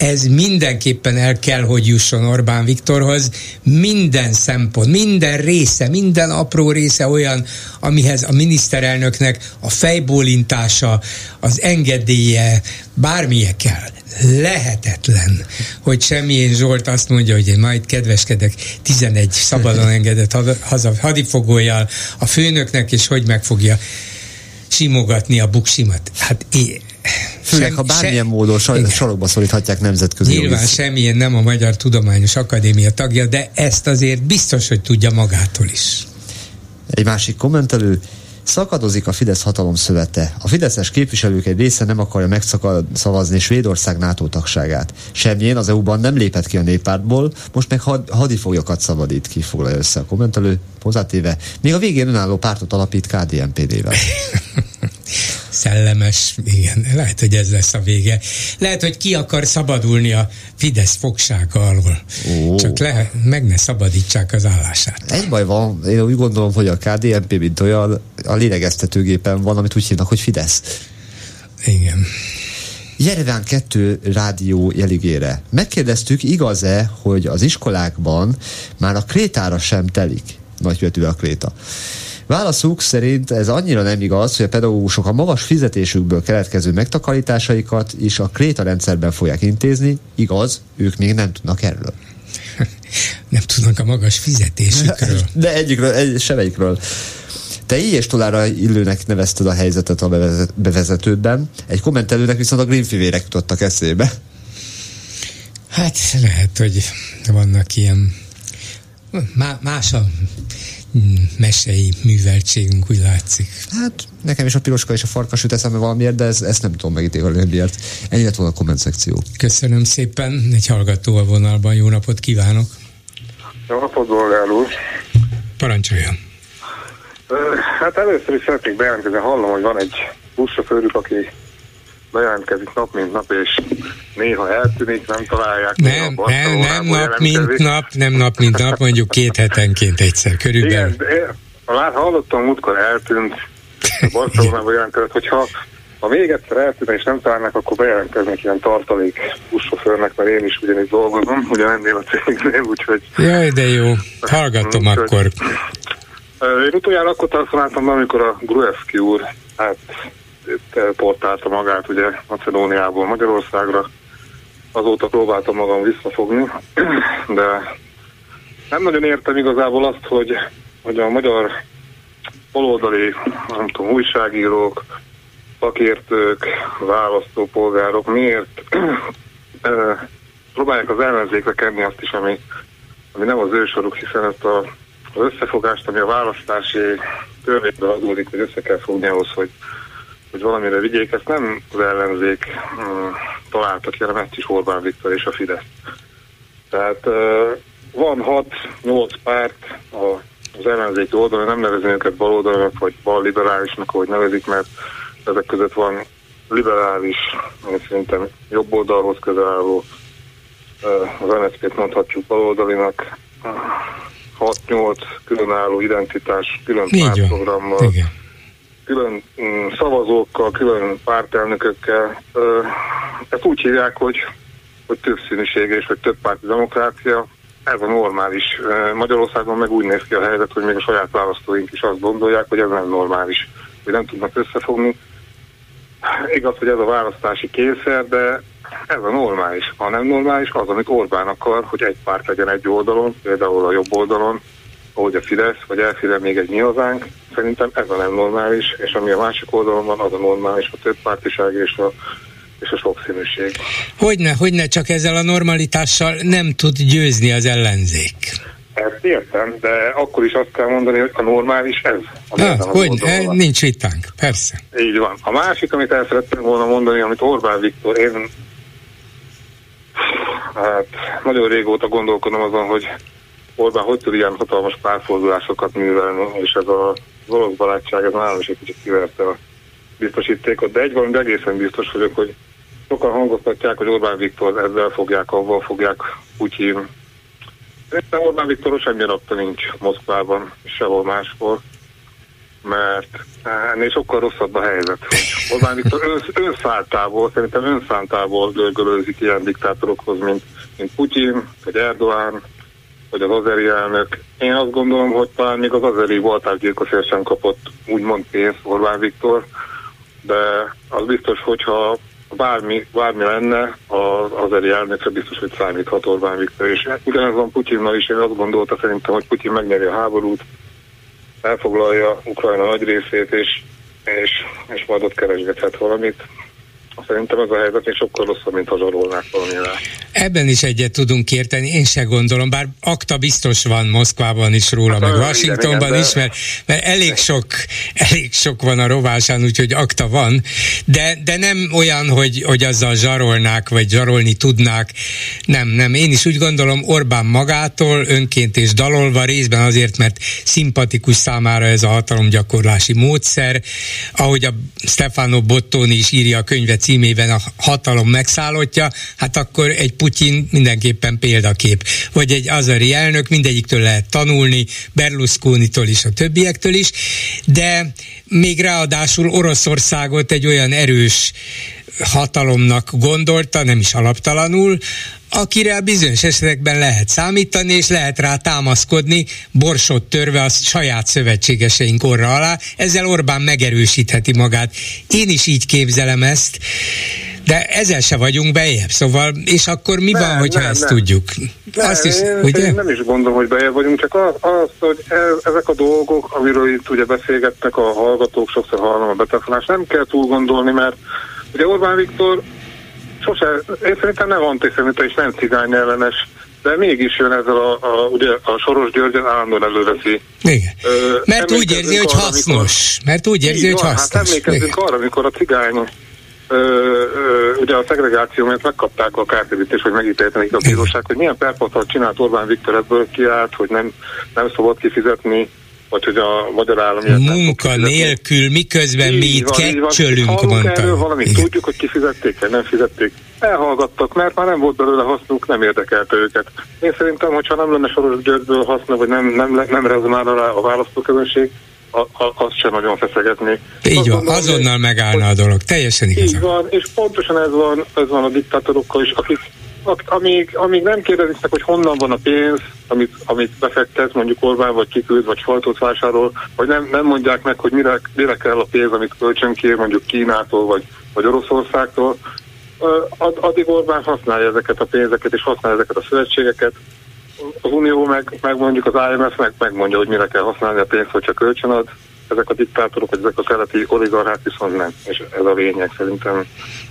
ez mindenképpen el kell, hogy jusson Orbán Viktorhoz. Minden szempont, minden része, minden apró része olyan, amihez a miniszterelnöknek a fejbólintása, az engedélye, bármilyen kell. Lehetetlen, hogy semmilyen Zsolt azt mondja, hogy én majd kedveskedek 11 szabadon engedett haza, hadifogójal a főnöknek, és hogy meg fogja simogatni a buksimat. Hát én, Főleg, sem, ha bármilyen se, módon sor, sorokba szoríthatják nemzetközi Nyilván jogi. semmilyen nem a Magyar Tudományos Akadémia tagja, de ezt azért biztos, hogy tudja magától is. Egy másik kommentelő, Szakadozik a Fidesz hatalom szövete. A fideszes képviselők egy része nem akarja megszavazni Svédország NATO tagságát. Semmilyen az EU-ban nem lépett ki a néppártból, most meg had, hadifoglyokat szabadít ki, foglalja össze a kommentelő, hozzátéve. Még a végén önálló pártot alapít KDNPD-vel. szellemes, igen, lehet, hogy ez lesz a vége. Lehet, hogy ki akar szabadulni a Fidesz fogsága alól. Ó. Csak le, meg ne szabadítsák az állását. Egy baj van, én úgy gondolom, hogy a KDNP, mint olyan, a lélegeztetőgépen van, amit úgy hívnak, hogy Fidesz. Igen. Jereván 2 rádió jeligére. Megkérdeztük, igaz-e, hogy az iskolákban már a krétára sem telik? Nagykövető a kréta. Válaszuk szerint ez annyira nem igaz, hogy a pedagógusok a magas fizetésükből keletkező megtakarításaikat is a kréta rendszerben fogják intézni. Igaz, ők még nem tudnak erről. nem tudnak a magas fizetésükről. De egyikről, egy, semmelyikről. Te és tolára illőnek nevezted a helyzetet a bevezetődben, egy kommentelőnek viszont a greenfivérek jutottak eszébe. Hát lehet, hogy vannak ilyen más a mesei műveltségünk, úgy látszik. Hát nekem is a piroska és a farkas jut eszembe valamiért, de ez, ezt nem tudom megítélni miért. Ennyi lett volna a komment szekció. Köszönöm szépen, egy hallgató a vonalban, jó napot kívánok! Jó napot, Dolgál úr! Parancsoljon! Hát először is szeretnék bejelentkezni, hallom, hogy van egy buszsofőrük, aki bejelentkezik nap mint nap, és néha eltűnik, nem találják. Nem, nem, nem nap mint nap, nem nap mint nap, mondjuk két hetenként egyszer körülbelül. Igen, már hallottam, múltkor eltűnt, Barcelonában jelentkezett, hogyha ha még egyszer eltűnne és nem találnak, akkor bejelentkeznek ilyen tartalék buszsofőrnek, mert én is ugyanígy dolgozom, ugyanennél a cégnél, úgyhogy... Jaj, de jó, hallgatom úgyhogy, akkor. Én utoljára akkor telefonáltam amikor a Gruevski úr hát teleportálta magát ugye Macedóniából Magyarországra. Azóta próbáltam magam visszafogni, de nem nagyon értem igazából azt, hogy, hogy a magyar baloldali, nem tudom, újságírók, szakértők, választópolgárok miért próbálják az ellenzékre kenni azt is, ami, ami nem az ősoruk, hiszen ezt a, az összefogást, ami a választási törvénybe adódik, hogy össze kell fogni ahhoz, hogy, hogy valamire vigyék, ezt nem az ellenzék uh, találta ki, hanem ezt is Orbán Viktor és a Fidesz. Tehát van 6-8 párt a, az ellenzéki oldalon, nem nevezni őket baloldalnak, vagy balliberálisnak, ahogy nevezik, mert ezek között van liberális, szerintem jobb oldalhoz közel álló, az NSZP-t mondhatjuk baloldalinak, 6-8 különálló identitás, külön pártprogrammal, külön mm, szavazókkal, külön pártelnökökkel. Ezt úgy hívják, hogy, hogy többszínűség és hogy több párti demokrácia. Ez a normális. Magyarországon meg úgy néz ki a helyzet, hogy még a saját választóink is azt gondolják, hogy ez nem normális, hogy nem tudnak összefogni. Igaz, hogy ez a választási kényszer, de ez a normális. Ha nem normális, az, amit Orbán akar, hogy egy párt legyen egy oldalon, például a jobb oldalon, ahogy a Fidesz, vagy elféle még egy mi hazánk. Szerintem ez a nem normális, és ami a másik oldalon van, az a normális, a több pártiság és a és a sokszínűség. Hogyne, hogyne, csak ezzel a normalitással nem tud győzni az ellenzék. Ezt értem, de akkor is azt kell mondani, hogy a normális ez. Ah, hogy ne, nincs vitánk, persze. Így van. A másik, amit el szerettem volna mondani, amit Orbán Viktor, én hát nagyon régóta gondolkodom azon, hogy Orbán hogy tud ilyen hatalmas párfordulásokat művelni, és ez a orosz barátság, ez nálam is egy kicsit kiverte a biztosítékot, de egy valami egészen biztos vagyok, hogy sokan hangoztatják, hogy Orbán Viktor ezzel fogják, avval fogják Putyin. Szerintem Orbán Viktor semmi napta nincs Moszkvában, sehol máshol, mert ennél sokkal rosszabb a helyzet. Orbán Viktor ön, önszáltából, szerintem önszántából görgölőzik ilyen diktátorokhoz, mint, mint Putyin, vagy Erdoğan, vagy az azeri elnök. Én azt gondolom, hogy talán még az azeri voltárgyilkosért sem kapott úgymond pénzt Orbán Viktor, de az biztos, hogyha bármi, bármi lenne, az azeri elnökre biztos, hogy számíthat Orbán Viktor. És ugyanez van Putyinnal is, én azt gondolta szerintem, hogy Putyin megnyeri a háborút, elfoglalja Ukrajna nagy részét, és, és, és majd ott keresgethet valamit. Szerintem ez a helyzet még sokkal rosszabb, mint ha zsarolnák valamivel. Ebben is egyet tudunk érteni, én se gondolom, bár akta biztos van Moszkvában is róla, hát, meg Washingtonban igen, is, mert, mert elég, sok, elég sok van a rovásán, úgyhogy akta van, de, de nem olyan, hogy, hogy azzal zsarolnák, vagy zsarolni tudnák. Nem, nem. Én is úgy gondolom, Orbán magától önként és dalolva részben azért, mert szimpatikus számára ez a hatalomgyakorlási módszer, ahogy a Stefano Bottoni is írja a könyvet címében a hatalom megszállottja, hát akkor egy Putyin mindenképpen példakép. Vagy egy azari elnök, mindegyiktől lehet tanulni, Berlusconi-tól is, a többiektől is, de még ráadásul Oroszországot egy olyan erős hatalomnak gondolta, nem is alaptalanul, akire bizonyos esetekben lehet számítani, és lehet rá támaszkodni, borsot törve a saját szövetségeseink orra alá, ezzel Orbán megerősítheti magát. Én is így képzelem ezt, de ezzel se vagyunk bejebb, szóval, és akkor mi nem, van, hogyha nem, ezt nem. tudjuk? Nem, Azt is, én, ugye? én nem is gondolom, hogy bejebb vagyunk, csak az, az hogy ez, ezek a dolgok, amiről itt ugye beszélgettek a hallgatók, sokszor hallom a betelefonást, nem kell túl gondolni, mert ugye Orbán Viktor sose, én szerintem nem antiszemita és nem cigány ellenes, de mégis jön ezzel a, a, ugye a Soros Györgyen állandóan előveszi. Igen. Ö, mert úgy érzi, hogy hasznos. Amikor, mert úgy érzi, hogy van, hasznos. Hát emlékezzünk arra, amikor a cigány ö, ö, ugye a szegregáció miatt megkapták a kártérítést, hogy megítéltenek a bíróság, hogy milyen perpotot csinált Orbán Viktor ebből kiállt, hogy nem, nem szabad kifizetni vagy hogy a magyar állam Munka nélkül, miközben mi itt kecsölünk, mondta. Erről valamit Igen. tudjuk, hogy kifizették, vagy nem fizették. Elhallgattak, mert már nem volt belőle hasznuk, nem érdekelte őket. Én szerintem, hogyha nem lenne Soros Györgyből haszna, vagy nem, nem, nem rezonálna rá a választóközönség, azt sem nagyon feszegetni. Így van, gondolom, azonnal megállna a dolog, teljesen igaz. Így van, és pontosan ez van, ez van a diktátorokkal is, akik amíg, amíg nem kérdezik hogy honnan van a pénz, amit, amit befektet, mondjuk Orbán, vagy kiküld, vagy sajtót vásárol, vagy nem, nem mondják meg, hogy mire, mire kell a pénz, amit kölcsön kér, mondjuk Kínától, vagy, vagy Oroszországtól, addig Orbán használja ezeket a pénzeket, és használja ezeket a szövetségeket. Az Unió meg, meg mondjuk az IMF meg megmondja, hogy mire kell használni a pénzt, hogyha kölcsön ad, ezek a diktátorok, ezek a keleti oligarchák viszont nem. És ez a lényeg szerintem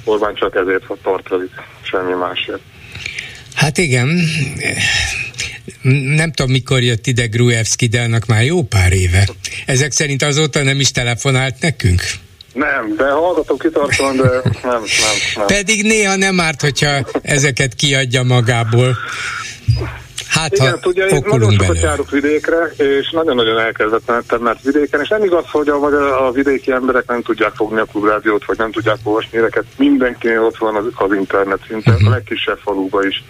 Orbán csak ezért tartozik, semmi másért. Hát igen, nem tudom, mikor jött ide Gruevski, de annak már jó pár éve. Ezek szerint azóta nem is telefonált nekünk? Nem, de hallgatom kitartóan, de nem, nem, nem. Pedig néha nem árt, hogyha ezeket kiadja magából. Hát, Igen, ha tudja, én nagyon sokat járok vidékre, és nagyon-nagyon elkezdettem, mert vidéken, és nem igaz, hogy a, vagy a, vidéki emberek nem tudják fogni a klubrádiót, vagy nem tudják olvasni éreket. Mindenkinél ott van az, az internet szinte, uh-huh. a legkisebb faluba is.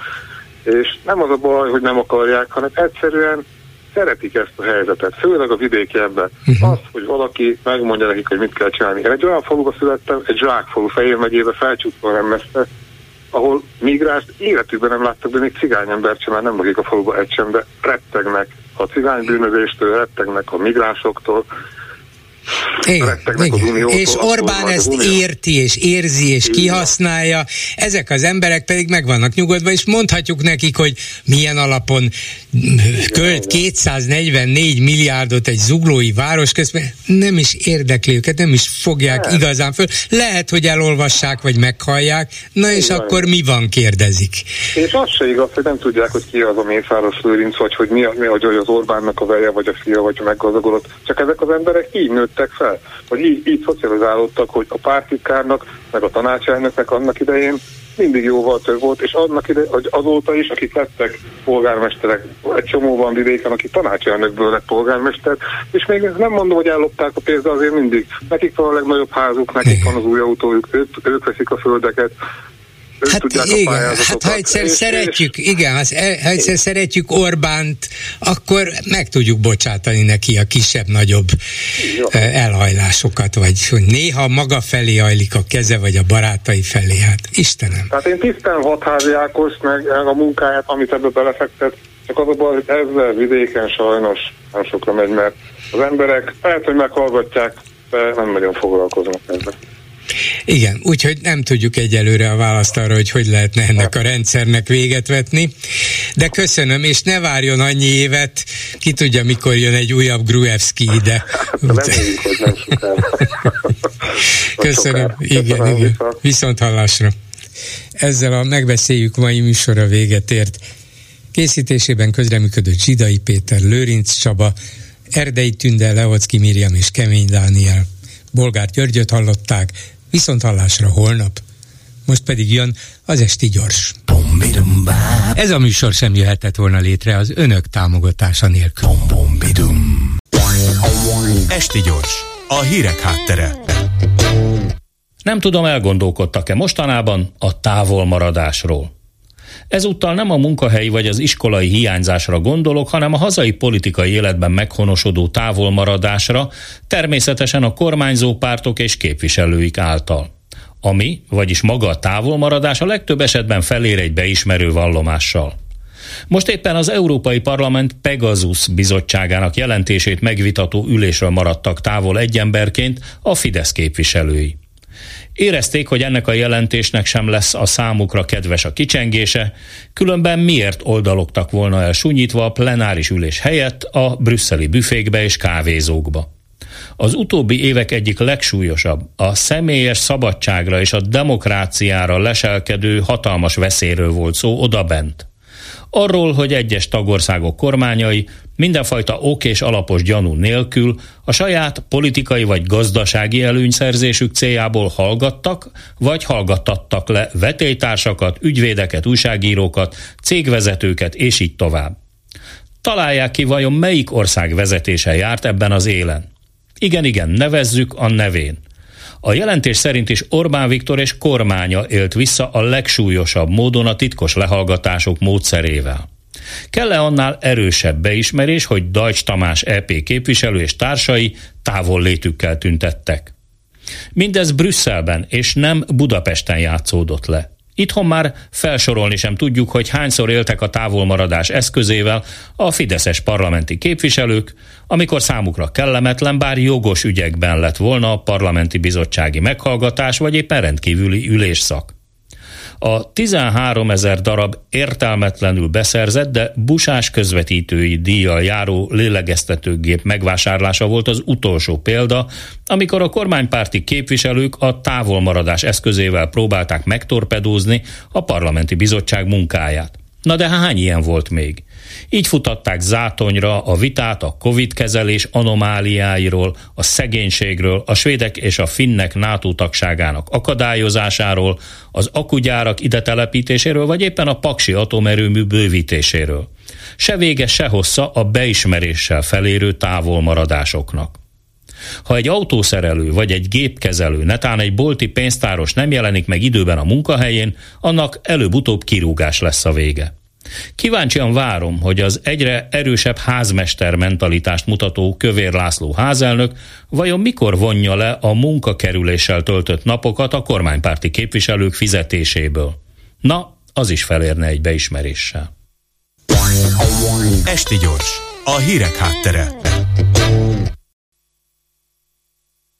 És nem az a baj, hogy nem akarják, hanem egyszerűen szeretik ezt a helyzetet, főleg a vidéki ebben. Uh-huh. Az, hogy valaki megmondja nekik, hogy mit kell csinálni. Én egy olyan faluba születtem, egy zsákfalu Fejér megyébe, felcsútva nem messze, ahol migránst életükben nem láttak, de még cigányembert sem, már nem lakik a faluba egy sem, de rettegnek a cigánybűnözéstől, rettegnek a migránsoktól, igen, igen. És Orbán ezt érti, és érzi, és igen. kihasználja, ezek az emberek pedig meg vannak nyugodva, és mondhatjuk nekik, hogy milyen alapon költ 244 milliárdot egy zuglói város közben, nem is érdekli őket, nem is fogják nem. igazán föl. Lehet, hogy elolvassák, vagy meghallják, na és igen. akkor mi van, kérdezik. És az se igaz, hogy nem tudják, hogy ki az a Mészáros Lőrinc, vagy hogy mi, mi hogy az Orbánnak a veje, vagy a fia, vagy a meggazdagodott. Csak ezek az emberek így nőttek nőttek fel, vagy így, így szocializálódtak, hogy a pártitkárnak, meg a tanácselnöknek annak idején mindig jóval több volt, és annak ide, hogy azóta is, akik lettek polgármesterek, egy csomó van vidéken, aki tanácselnökből lett polgármester, és még nem mondom, hogy ellopták a pénzt, de azért mindig. Nekik van a legnagyobb házuk, nekik van az új autójuk, ők, ők veszik a földeket, hát igen, hát ha egyszer és, szeretjük, és, igen, ha egyszer szeretjük Orbánt, akkor meg tudjuk bocsátani neki a kisebb-nagyobb elhajlásokat, vagy hogy néha maga felé hajlik a keze, vagy a barátai felé, hát Istenem. Tehát én tisztelem hatházi Ákos, meg a munkáját, amit ebbe belefektet, csak az a baj, hogy ezzel vidéken sajnos nem sokra megy, mert az emberek lehet, hogy meghallgatják, de nem nagyon foglalkoznak ezzel. Igen, úgyhogy nem tudjuk egyelőre a választ arra, hogy hogy lehetne ennek a rendszernek véget vetni, de köszönöm, és ne várjon annyi évet, ki tudja, mikor jön egy újabb Gruevski ide. Reméljük, hogy nem Köszönöm, igen, igen. Viszont hallásra. Ezzel a megbeszéljük mai műsora véget ért. Készítésében közreműködött Zsidai Péter, Lőrinc Csaba, Erdei Tünde, Leocki Miriam és Kemény Dániel. Bolgár Györgyöt hallották, Viszont hallásra holnap. Most pedig jön az Esti Gyors. Ez a műsor sem jöhetett volna létre az önök támogatása nélkül. Esti Gyors, a hírek háttere. Nem tudom, elgondolkodtak-e mostanában a távolmaradásról. Ezúttal nem a munkahelyi vagy az iskolai hiányzásra gondolok, hanem a hazai politikai életben meghonosodó távolmaradásra, természetesen a kormányzó pártok és képviselőik által. Ami, vagyis maga a távolmaradás a legtöbb esetben felér egy beismerő vallomással. Most éppen az Európai Parlament Pegasus bizottságának jelentését megvitató ülésről maradtak távol egy emberként a Fidesz képviselői. Érezték, hogy ennek a jelentésnek sem lesz a számukra kedves a kicsengése, különben miért oldalogtak volna el sunyítva a plenáris ülés helyett a brüsszeli büfékbe és kávézókba. Az utóbbi évek egyik legsúlyosabb, a személyes szabadságra és a demokráciára leselkedő hatalmas veszélyről volt szó odabent. Arról, hogy egyes tagországok kormányai mindenfajta ok és alapos gyanú nélkül a saját politikai vagy gazdasági előnyszerzésük céljából hallgattak, vagy hallgattattak le vetélytársakat, ügyvédeket, újságírókat, cégvezetőket és így tovább. Találják ki vajon melyik ország vezetése járt ebben az élen. Igen, igen, nevezzük a nevén. A jelentés szerint is Orbán Viktor és kormánya élt vissza a legsúlyosabb módon a titkos lehallgatások módszerével. Kell-e annál erősebb beismerés, hogy Dajcs Tamás EP képviselő és társai távol létükkel tüntettek? Mindez Brüsszelben és nem Budapesten játszódott le. Itthon már felsorolni sem tudjuk, hogy hányszor éltek a távolmaradás eszközével a fideszes parlamenti képviselők, amikor számukra kellemetlen, bár jogos ügyekben lett volna a parlamenti bizottsági meghallgatás, vagy éppen rendkívüli ülésszak. A 13 ezer darab értelmetlenül beszerzett, de busás közvetítői díjjal járó lélegeztetőgép megvásárlása volt az utolsó példa, amikor a kormánypárti képviselők a távolmaradás eszközével próbálták megtorpedózni a parlamenti bizottság munkáját. Na de hány ilyen volt még? Így futatták zátonyra a vitát a Covid kezelés anomáliáiról, a szegénységről, a svédek és a finnek NATO tagságának akadályozásáról, az akugyárak ide telepítéséről, vagy éppen a paksi atomerőmű bővítéséről. Se vége, se hossza a beismeréssel felérő távolmaradásoknak. Ha egy autószerelő vagy egy gépkezelő, netán egy bolti pénztáros nem jelenik meg időben a munkahelyén, annak előbb-utóbb kirúgás lesz a vége. Kíváncsian várom, hogy az egyre erősebb házmester mentalitást mutató Kövér László házelnök vajon mikor vonja le a munkakerüléssel töltött napokat a kormánypárti képviselők fizetéséből. Na, az is felérne egy beismeréssel. Esti gyors, a hírek háttere.